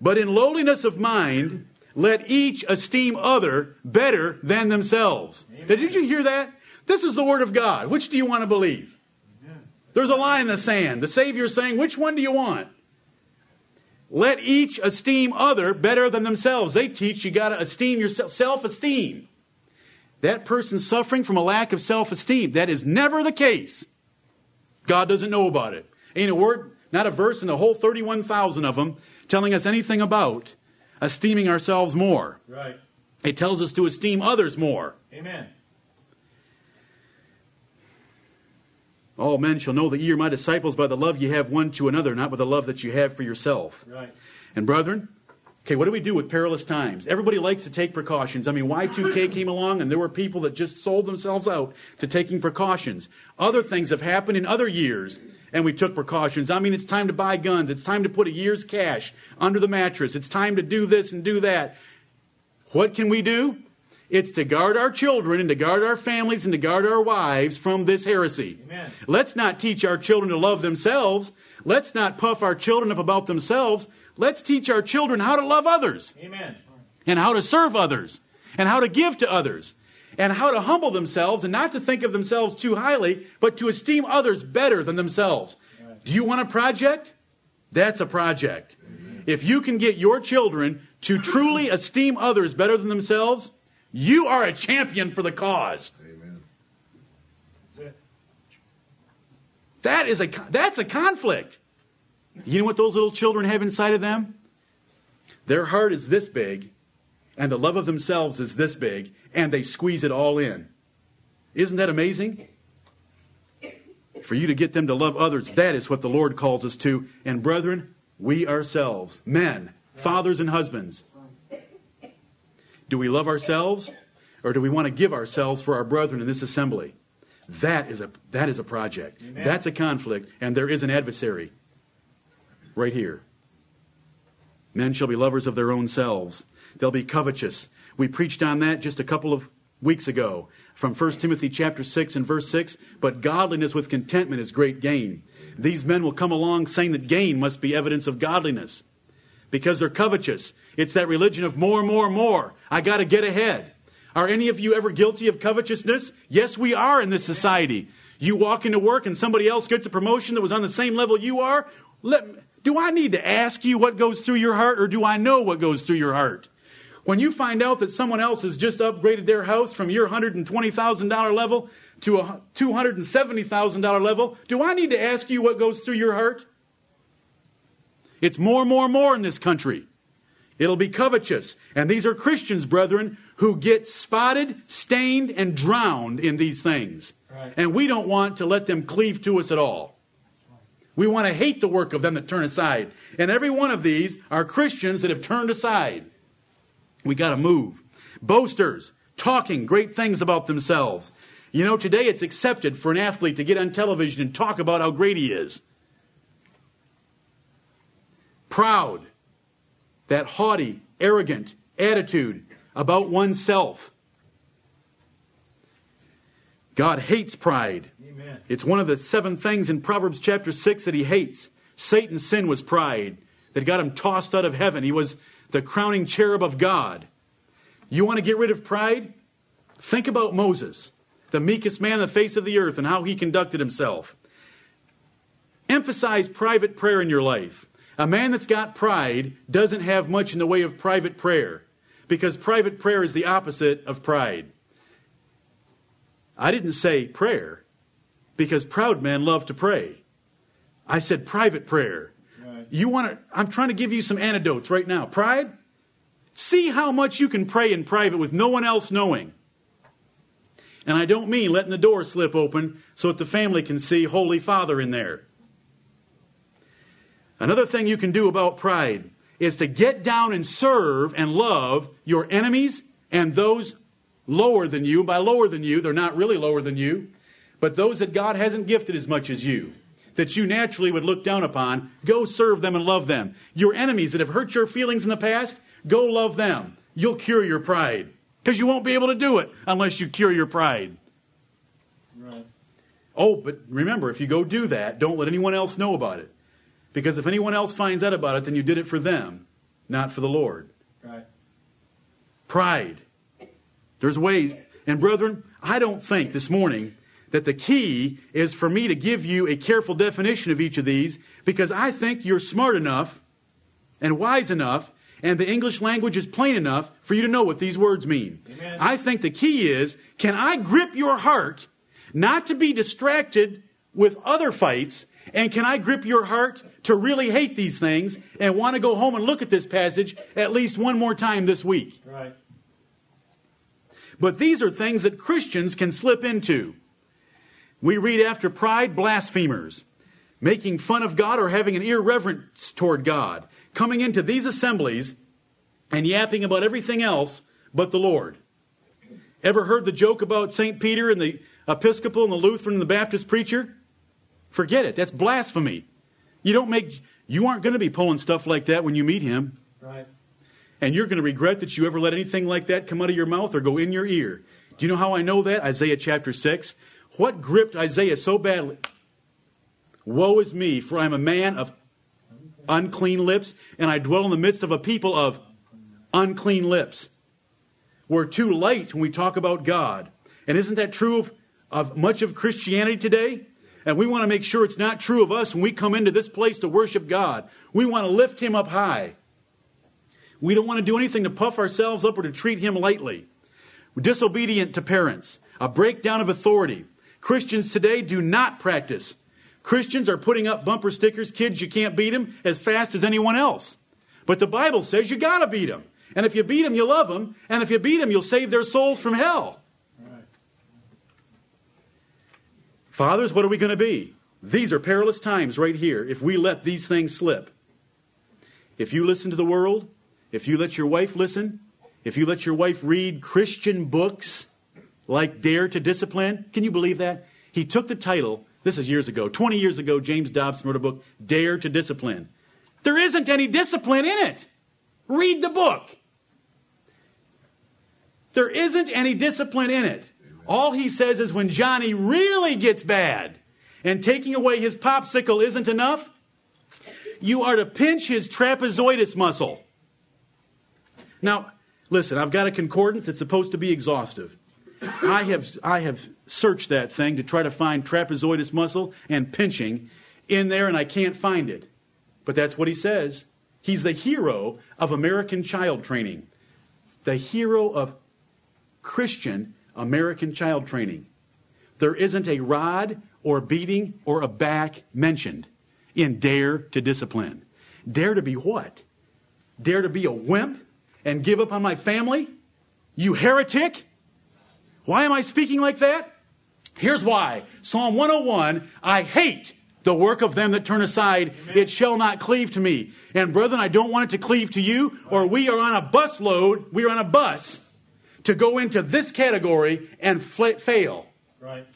But in lowliness of mind, let each esteem other better than themselves. Amen. Did you hear that? This is the Word of God. Which do you want to believe? Amen. There's a line in the sand. The Savior is saying, Which one do you want? Let each esteem other better than themselves. They teach you got to esteem yourself, self esteem. That person suffering from a lack of self esteem. That is never the case. God doesn't know about it. Ain't a word, not a verse in the whole 31,000 of them telling us anything about esteeming ourselves more. Right. It tells us to esteem others more. Amen. All men shall know that ye are my disciples by the love ye have one to another, not by the love that you have for yourself. Right. And brethren, okay, what do we do with perilous times? Everybody likes to take precautions. I mean, Y2K came along and there were people that just sold themselves out to taking precautions. Other things have happened in other years and we took precautions. I mean, it's time to buy guns. It's time to put a year's cash under the mattress. It's time to do this and do that. What can we do? It's to guard our children and to guard our families and to guard our wives from this heresy. Amen. Let's not teach our children to love themselves. Let's not puff our children up about themselves. Let's teach our children how to love others. Amen. And how to serve others. And how to give to others. And how to humble themselves and not to think of themselves too highly, but to esteem others better than themselves. Do you want a project? That's a project. If you can get your children to truly esteem others better than themselves, you are a champion for the cause. That is a that's a conflict. You know what those little children have inside of them? Their heart is this big, and the love of themselves is this big, and they squeeze it all in. Isn't that amazing? For you to get them to love others, that is what the Lord calls us to. And brethren, we ourselves, men, fathers and husbands, do we love ourselves or do we want to give ourselves for our brethren in this assembly? That is a, that is a project. Amen. That's a conflict, and there is an adversary right here. Men shall be lovers of their own selves. They'll be covetous. We preached on that just a couple of weeks ago from 1 Timothy chapter 6 and verse 6. But godliness with contentment is great gain. These men will come along saying that gain must be evidence of godliness because they're covetous. It's that religion of more, more, more. I got to get ahead. Are any of you ever guilty of covetousness? Yes, we are in this society. You walk into work and somebody else gets a promotion that was on the same level you are. Let, do I need to ask you what goes through your heart or do I know what goes through your heart? When you find out that someone else has just upgraded their house from your $120,000 level to a $270,000 level, do I need to ask you what goes through your heart? It's more, more, more in this country. It'll be covetous. And these are Christians, brethren, who get spotted, stained, and drowned in these things. Right. And we don't want to let them cleave to us at all. We want to hate the work of them that turn aside. And every one of these are Christians that have turned aside. We got to move. Boasters, talking great things about themselves. You know, today it's accepted for an athlete to get on television and talk about how great he is. Proud, that haughty, arrogant attitude about oneself. God hates pride. Amen. It's one of the seven things in Proverbs chapter 6 that he hates. Satan's sin was pride that got him tossed out of heaven. He was the crowning cherub of God. You want to get rid of pride? Think about Moses, the meekest man on the face of the earth, and how he conducted himself. Emphasize private prayer in your life. A man that's got pride doesn't have much in the way of private prayer because private prayer is the opposite of pride. I didn't say prayer because proud men love to pray. I said private prayer. You want to, I'm trying to give you some antidotes right now. Pride? See how much you can pray in private with no one else knowing. And I don't mean letting the door slip open so that the family can see Holy Father in there. Another thing you can do about pride is to get down and serve and love your enemies and those lower than you. By lower than you, they're not really lower than you, but those that God hasn't gifted as much as you, that you naturally would look down upon, go serve them and love them. Your enemies that have hurt your feelings in the past, go love them. You'll cure your pride. Because you won't be able to do it unless you cure your pride. Right. Oh, but remember, if you go do that, don't let anyone else know about it. Because if anyone else finds out about it, then you did it for them, not for the Lord. Right. Pride. There's ways. And brethren, I don't think this morning that the key is for me to give you a careful definition of each of these because I think you're smart enough and wise enough and the English language is plain enough for you to know what these words mean. Amen. I think the key is can I grip your heart not to be distracted with other fights and can I grip your heart to really hate these things and want to go home and look at this passage at least one more time this week? Right. But these are things that Christians can slip into. We read after pride, blasphemers, making fun of God or having an irreverence toward God, coming into these assemblies and yapping about everything else but the Lord. Ever heard the joke about St. Peter and the Episcopal and the Lutheran and the Baptist preacher? Forget it. That's blasphemy. You don't make you aren't going to be pulling stuff like that when you meet him. Right. And you're going to regret that you ever let anything like that come out of your mouth or go in your ear. Do you know how I know that? Isaiah chapter 6. What gripped Isaiah so badly? Woe is me, for I am a man of unclean lips, and I dwell in the midst of a people of unclean lips. We're too light when we talk about God. And isn't that true of, of much of Christianity today? And we want to make sure it's not true of us when we come into this place to worship God. We want to lift Him up high. We don't want to do anything to puff ourselves up or to treat Him lightly. We're disobedient to parents, a breakdown of authority. Christians today do not practice. Christians are putting up bumper stickers, kids, you can't beat them, as fast as anyone else. But the Bible says you got to beat them. And if you beat them, you love them. And if you beat them, you'll save their souls from hell. Right. Fathers, what are we going to be? These are perilous times right here if we let these things slip. If you listen to the world, if you let your wife listen, if you let your wife read Christian books like Dare to Discipline, can you believe that? He took the title, this is years ago, 20 years ago, James Dobson wrote a book, Dare to Discipline. There isn't any discipline in it. Read the book. There isn't any discipline in it. All he says is when Johnny really gets bad and taking away his popsicle isn't enough, you are to pinch his trapezoidus muscle. Now, listen, I've got a concordance that's supposed to be exhaustive. I have, I have searched that thing to try to find trapezoidus muscle and pinching in there, and I can't find it. But that's what he says. He's the hero of American child training, the hero of Christian American child training. There isn't a rod or beating or a back mentioned in Dare to Discipline. Dare to be what? Dare to be a wimp and give up on my family? You heretic? Why am I speaking like that? Here's why. Psalm 101 I hate the work of them that turn aside. Amen. It shall not cleave to me. And brethren, I don't want it to cleave to you, or we are on a bus load, we are on a bus to go into this category and fail. Right.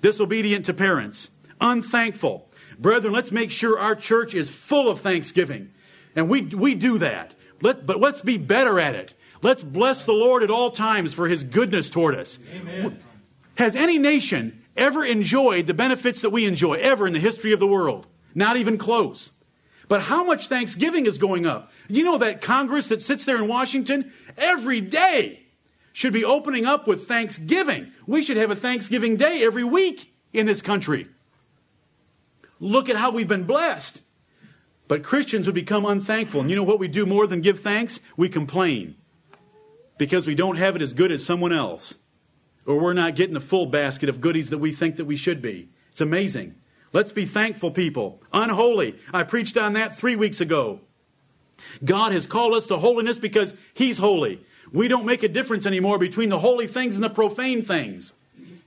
Disobedient to parents, unthankful. Brethren, let's make sure our church is full of thanksgiving. And we, we do that. Let, but let's be better at it. Let's bless the Lord at all times for his goodness toward us. Amen. Has any nation ever enjoyed the benefits that we enjoy, ever in the history of the world? Not even close. But how much thanksgiving is going up? You know that Congress that sits there in Washington every day should be opening up with thanksgiving. We should have a Thanksgiving Day every week in this country. Look at how we've been blessed. But Christians would become unthankful. And you know what we do more than give thanks? We complain because we don't have it as good as someone else. Or we're not getting the full basket of goodies that we think that we should be. It's amazing. Let's be thankful people. Unholy. I preached on that three weeks ago. God has called us to holiness because He's holy. We don't make a difference anymore between the holy things and the profane things.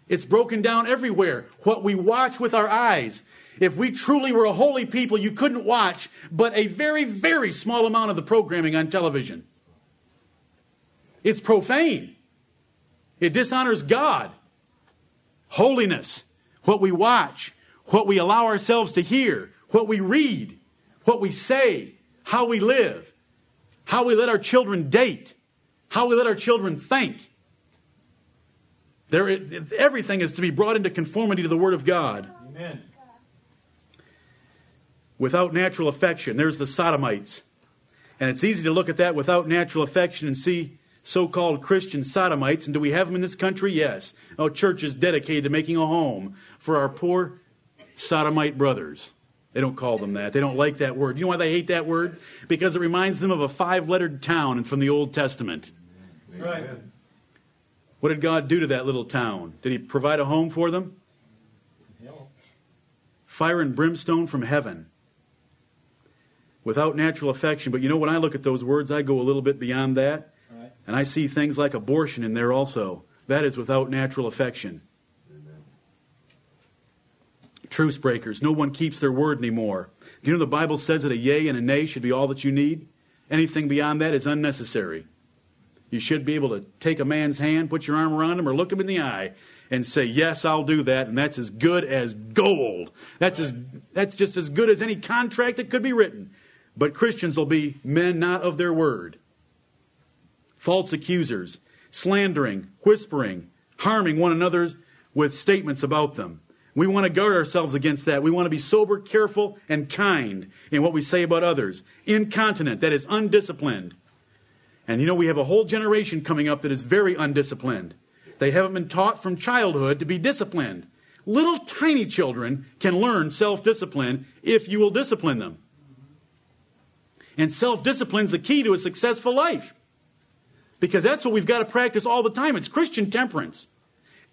It's broken down everywhere. What we watch with our eyes. If we truly were a holy people, you couldn't watch but a very, very small amount of the programming on television. It's profane. It dishonors God. Holiness, what we watch, what we allow ourselves to hear, what we read, what we say, how we live, how we let our children date, how we let our children think. There, everything is to be brought into conformity to the Word of God. Amen. Without natural affection, there's the sodomites. And it's easy to look at that without natural affection and see so called Christian sodomites. And do we have them in this country? Yes. Our church is dedicated to making a home for our poor sodomite brothers. They don't call them that. They don't like that word. You know why they hate that word? Because it reminds them of a five lettered town from the Old Testament. Right. What did God do to that little town? Did He provide a home for them? Fire and brimstone from heaven. Without natural affection. But you know, when I look at those words, I go a little bit beyond that. And I see things like abortion in there also. That is without natural affection. Truce breakers. No one keeps their word anymore. Do you know the Bible says that a yea and a nay should be all that you need? Anything beyond that is unnecessary. You should be able to take a man's hand, put your arm around him, or look him in the eye and say, Yes, I'll do that. And that's as good as gold. That's, as, that's just as good as any contract that could be written. But Christians will be men not of their word. False accusers, slandering, whispering, harming one another with statements about them. We want to guard ourselves against that. We want to be sober, careful, and kind in what we say about others. Incontinent, that is undisciplined. And you know, we have a whole generation coming up that is very undisciplined. They haven't been taught from childhood to be disciplined. Little tiny children can learn self discipline if you will discipline them. And self discipline is the key to a successful life. Because that's what we've got to practice all the time. It's Christian temperance.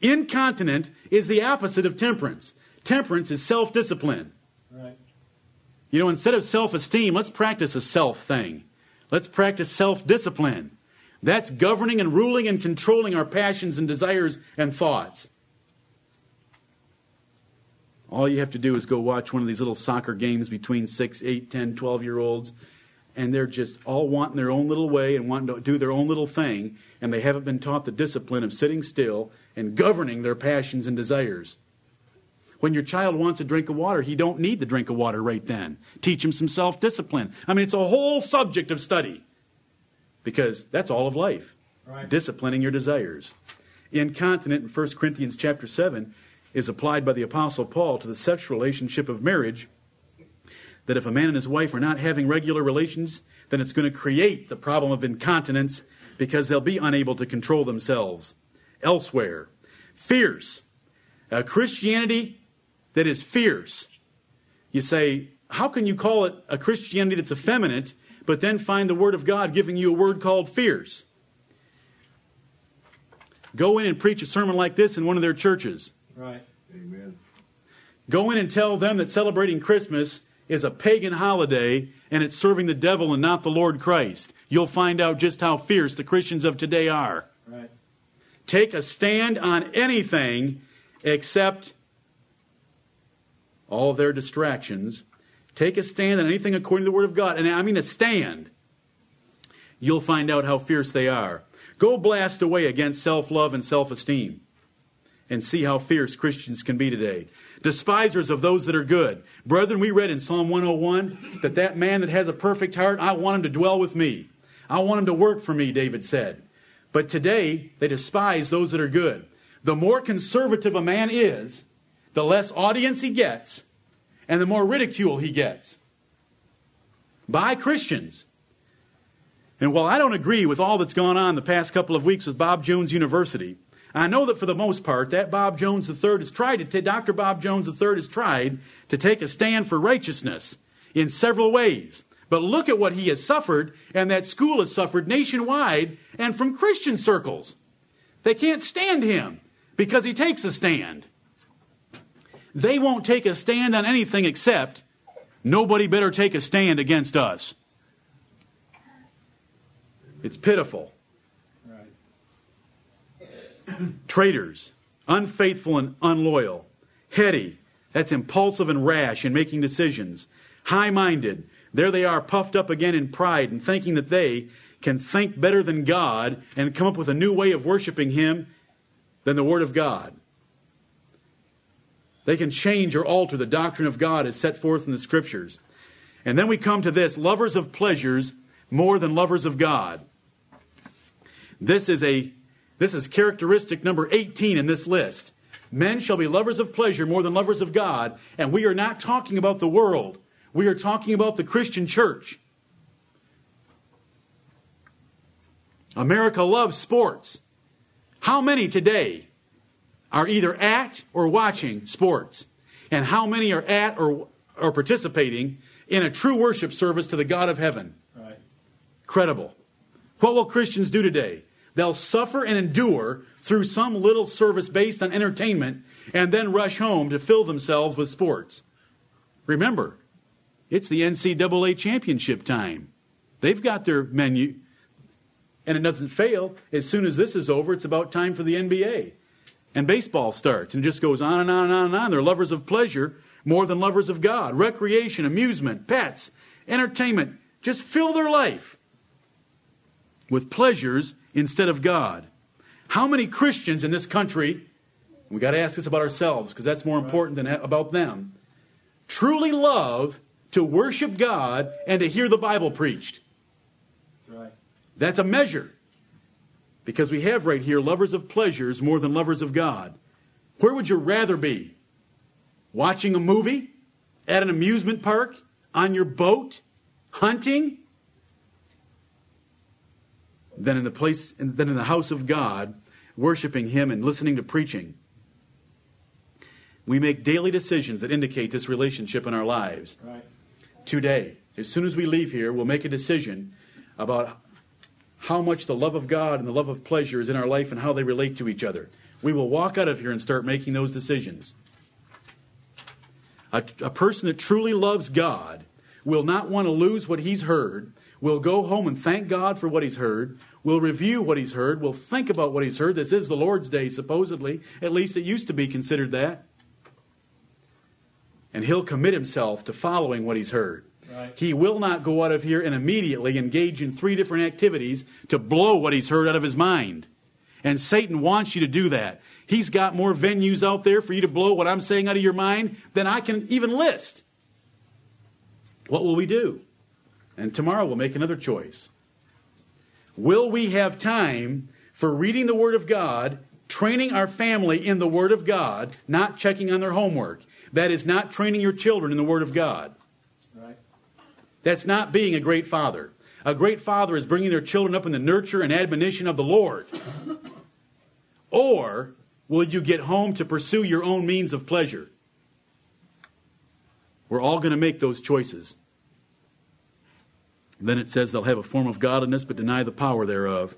Incontinent is the opposite of temperance. Temperance is self discipline. Right. You know, instead of self esteem, let's practice a self thing. Let's practice self discipline. That's governing and ruling and controlling our passions and desires and thoughts. All you have to do is go watch one of these little soccer games between 6, 8, 10, 12 year olds, and they're just all wanting their own little way and wanting to do their own little thing, and they haven't been taught the discipline of sitting still and governing their passions and desires. When your child wants a drink of water, he don't need the drink of water right then. Teach him some self-discipline. I mean, it's a whole subject of study because that's all of life. Right. Disciplining your desires. Incontinent in 1 Corinthians chapter 7 is applied by the apostle Paul to the sexual relationship of marriage that if a man and his wife are not having regular relations, then it's going to create the problem of incontinence because they'll be unable to control themselves elsewhere. Fierce. A Christianity that is fierce. You say, how can you call it a Christianity that's effeminate, but then find the Word of God giving you a word called fierce? Go in and preach a sermon like this in one of their churches. Right. Amen. Go in and tell them that celebrating Christmas is a pagan holiday and it's serving the devil and not the Lord Christ. You'll find out just how fierce the Christians of today are. Right. Take a stand on anything except all their distractions. Take a stand on anything according to the Word of God. And I mean a stand. You'll find out how fierce they are. Go blast away against self love and self esteem and see how fierce Christians can be today. Despisers of those that are good. Brethren, we read in Psalm 101 that that man that has a perfect heart, I want him to dwell with me. I want him to work for me, David said. But today, they despise those that are good. The more conservative a man is, the less audience he gets, and the more ridicule he gets by Christians. And while I don't agree with all that's gone on the past couple of weeks with Bob Jones University, I know that for the most part, that Bob Jones III has tried to, take, Dr. Bob Jones III has tried to take a stand for righteousness in several ways. But look at what he has suffered, and that school has suffered nationwide and from Christian circles. They can't stand him because he takes a stand. They won't take a stand on anything except nobody better take a stand against us. It's pitiful. Traitors, unfaithful and unloyal, heady, that's impulsive and rash in making decisions, high minded, there they are puffed up again in pride and thinking that they can think better than God and come up with a new way of worshiping Him than the Word of God. They can change or alter the doctrine of God as set forth in the Scriptures. And then we come to this lovers of pleasures more than lovers of God. This is a this is characteristic number 18 in this list. Men shall be lovers of pleasure more than lovers of God, and we are not talking about the world. We are talking about the Christian church. America loves sports. How many today are either at or watching sports? And how many are at or, or participating in a true worship service to the God of heaven? Right. Credible. What will Christians do today? They'll suffer and endure through some little service based on entertainment and then rush home to fill themselves with sports. Remember, it's the NCAA championship time. They've got their menu, and it doesn't fail. As soon as this is over, it's about time for the NBA. And baseball starts, and it just goes on and on and on and on. They're lovers of pleasure more than lovers of God. Recreation, amusement, pets, entertainment just fill their life with pleasures instead of God. How many Christians in this country, we got to ask this about ourselves because that's more important than about them, truly love to worship God and to hear the Bible preached? Right. That's a measure. Because we have right here lovers of pleasures more than lovers of God. Where would you rather be? Watching a movie? At an amusement park? On your boat? Hunting? Than in the place than in the house of God, worshiping Him and listening to preaching. We make daily decisions that indicate this relationship in our lives. Right. Today, as soon as we leave here, we'll make a decision about how much the love of God and the love of pleasure is in our life and how they relate to each other. We will walk out of here and start making those decisions. A, a person that truly loves God will not want to lose what he's heard will go home and thank God for what he's heard, will review what he's heard, will think about what he's heard. This is the Lord's day, supposedly. At least it used to be considered that. And he'll commit himself to following what he's heard. Right. He will not go out of here and immediately engage in three different activities to blow what he's heard out of his mind. And Satan wants you to do that. He's got more venues out there for you to blow what I'm saying out of your mind than I can even list. What will we do? And tomorrow we'll make another choice. Will we have time for reading the Word of God, training our family in the Word of God, not checking on their homework? That is not training your children in the Word of God. Right. That's not being a great father. A great father is bringing their children up in the nurture and admonition of the Lord. Or will you get home to pursue your own means of pleasure? We're all going to make those choices. Then it says they'll have a form of godliness but deny the power thereof.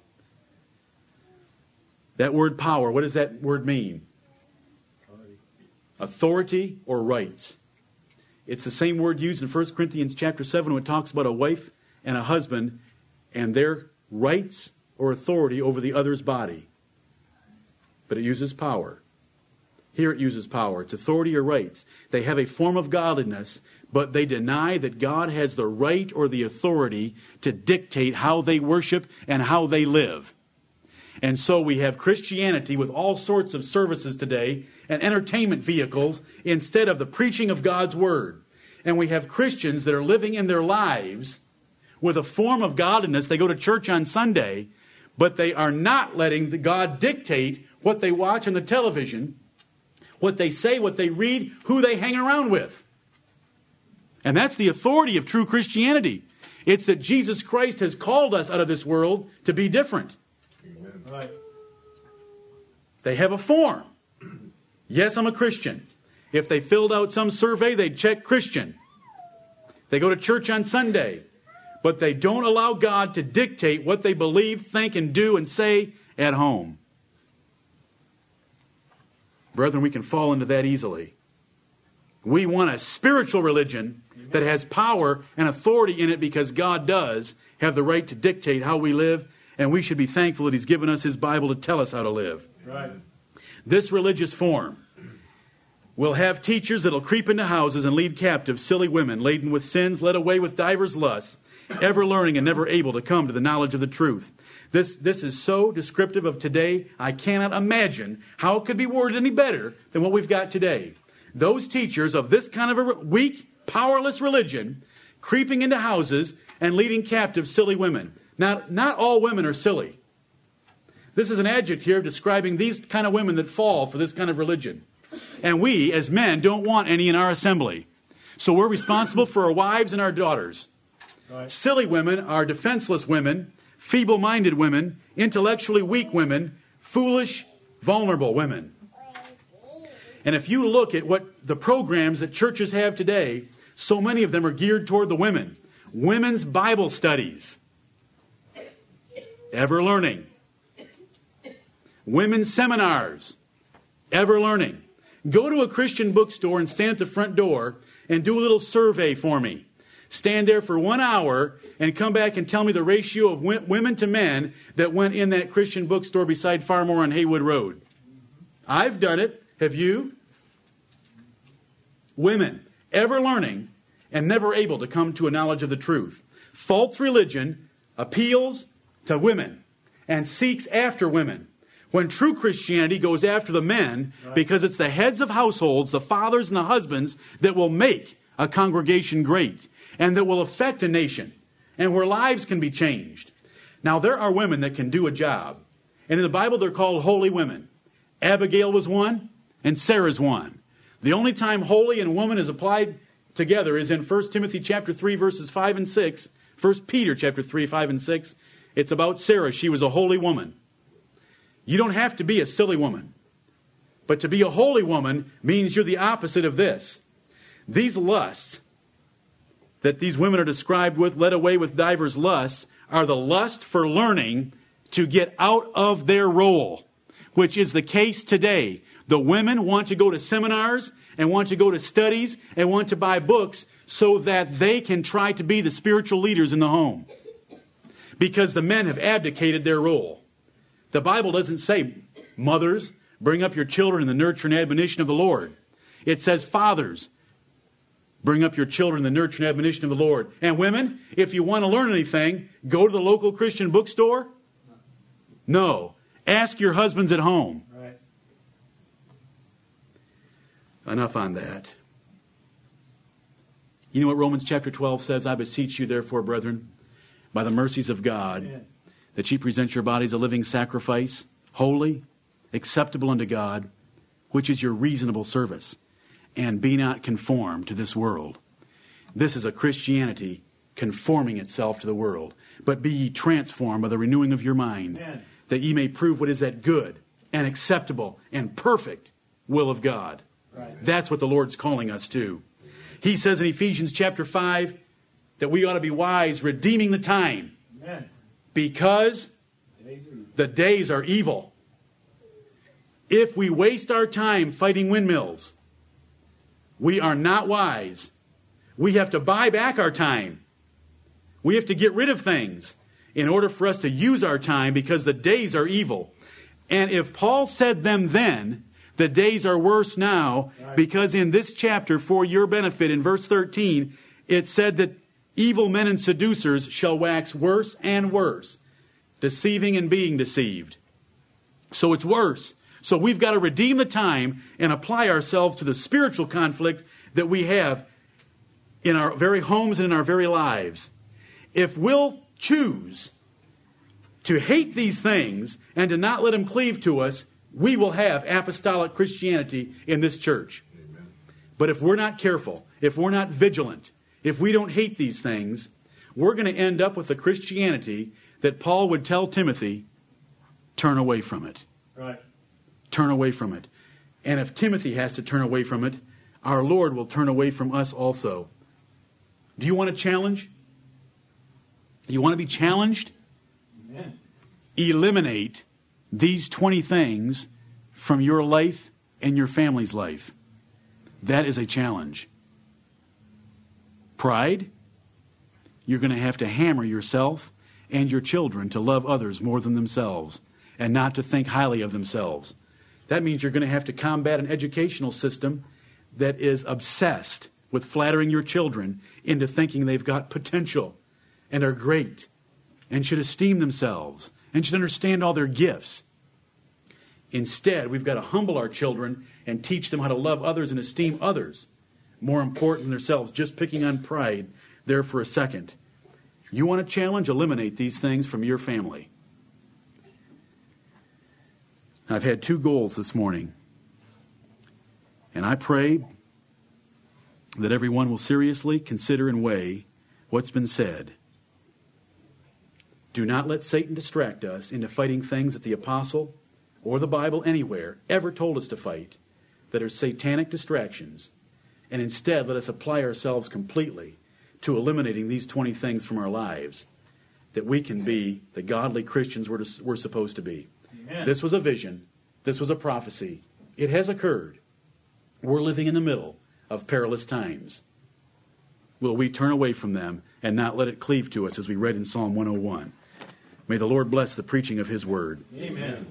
That word power, what does that word mean? Authority or rights. It's the same word used in 1 Corinthians chapter 7 when it talks about a wife and a husband and their rights or authority over the other's body. But it uses power. Here it uses power. It's authority or rights. They have a form of godliness, but they deny that God has the right or the authority to dictate how they worship and how they live. And so we have Christianity with all sorts of services today and entertainment vehicles instead of the preaching of God's Word. And we have Christians that are living in their lives with a form of godliness. They go to church on Sunday, but they are not letting God dictate what they watch on the television, what they say, what they read, who they hang around with. And that's the authority of true Christianity. It's that Jesus Christ has called us out of this world to be different. They have a form. Yes, I'm a Christian. If they filled out some survey, they'd check Christian. They go to church on Sunday, but they don't allow God to dictate what they believe, think, and do and say at home. Brethren, we can fall into that easily. We want a spiritual religion that has power and authority in it because God does have the right to dictate how we live, and we should be thankful that He's given us His Bible to tell us how to live. Right. This religious form will have teachers that'll creep into houses and lead captive silly women laden with sins, led away with divers lusts, ever learning and never able to come to the knowledge of the truth. This, this is so descriptive of today, I cannot imagine how it could be worded any better than what we've got today. Those teachers of this kind of a weak, powerless religion creeping into houses and leading captive silly women. Now, not all women are silly. This is an adjective here describing these kind of women that fall for this kind of religion. And we, as men, don't want any in our assembly. So we're responsible for our wives and our daughters. Right. Silly women are defenseless women, feeble minded women, intellectually weak women, foolish, vulnerable women. And if you look at what the programs that churches have today, so many of them are geared toward the women. Women's Bible studies, ever learning. Women's seminars, ever learning. Go to a Christian bookstore and stand at the front door and do a little survey for me. Stand there for one hour and come back and tell me the ratio of women to men that went in that Christian bookstore beside Farmore on Haywood Road. I've done it. Have you? Women, ever learning and never able to come to a knowledge of the truth. False religion appeals to women and seeks after women. When true Christianity goes after the men because it's the heads of households, the fathers and the husbands, that will make a congregation great and that will affect a nation and where lives can be changed. Now, there are women that can do a job. And in the Bible, they're called holy women. Abigail was one, and Sarah's one. The only time holy and woman is applied together is in 1 Timothy chapter 3, verses 5 and 6. 1 Peter chapter 3, 5 and 6. It's about Sarah. She was a holy woman. You don't have to be a silly woman. But to be a holy woman means you're the opposite of this. These lusts that these women are described with, led away with divers lusts, are the lust for learning to get out of their role, which is the case today. The women want to go to seminars and want to go to studies and want to buy books so that they can try to be the spiritual leaders in the home. Because the men have abdicated their role. The Bible doesn't say, mothers, bring up your children in the nurture and admonition of the Lord. It says, fathers, bring up your children in the nurture and admonition of the Lord. And women, if you want to learn anything, go to the local Christian bookstore. No. Ask your husbands at home. Right. Enough on that. You know what Romans chapter 12 says? I beseech you, therefore, brethren, by the mercies of God, Yeah. that ye present your bodies a living sacrifice, holy, acceptable unto God, which is your reasonable service, and be not conformed to this world. This is a Christianity conforming itself to the world, but be ye transformed by the renewing of your mind, Amen. that ye may prove what is that good and acceptable and perfect will of God. Right. That's what the Lord's calling us to. He says in Ephesians chapter 5 that we ought to be wise, redeeming the time, Amen. because the days are evil. If we waste our time fighting windmills, we are not wise We have to buy back our time. We have to get rid of things in order for us to use our time because the days are evil. And if Paul said them then, the days are worse now because in this chapter, for your benefit, in verse 13, it said that evil men and seducers shall wax worse and worse, deceiving and being deceived. So it's worse. So we've got to redeem the time and apply ourselves to the spiritual conflict that we have in our very homes and in our very lives. If we'll choose to hate these things and to not let them cleave to us, we will have apostolic Christianity in this church. Amen. But if we're not careful, if we're not vigilant, if we don't hate these things, we're going to end up with the Christianity that Paul would tell Timothy turn away from it. Right. Turn away from it. And if Timothy has to turn away from it, our Lord will turn away from us also. Do you want a challenge? You want to be challenged? Amen. Eliminate these 20 things from your life and your family's life. That is a challenge. Pride, you're going to have to hammer yourself and your children to love others more than themselves and not to think highly of themselves. That means you're going to have to combat an educational system that is obsessed with flattering your children into thinking they've got potential and are great and should esteem themselves and should understand all their gifts. Instead, we've got to humble our children and teach them how to love others and esteem others more important than themselves, just picking on pride there for a second. You want a challenge? Eliminate these things from your family. I've had two goals this morning. And I pray that everyone will seriously consider and weigh what's been said. Do not let Satan distract us into fighting things that the apostle or the Bible anywhere ever told us to fight that are satanic distractions. And instead, let us apply ourselves completely to eliminating these 20 things from our lives that we can be the godly Christians we're, to, we're supposed to be. Amen. This was a vision. This was a prophecy. It has occurred. We're living in the middle of perilous times. Will we turn away from them and not let it cleave to us as we read in Psalm 101? May the Lord bless the preaching of his word. Amen.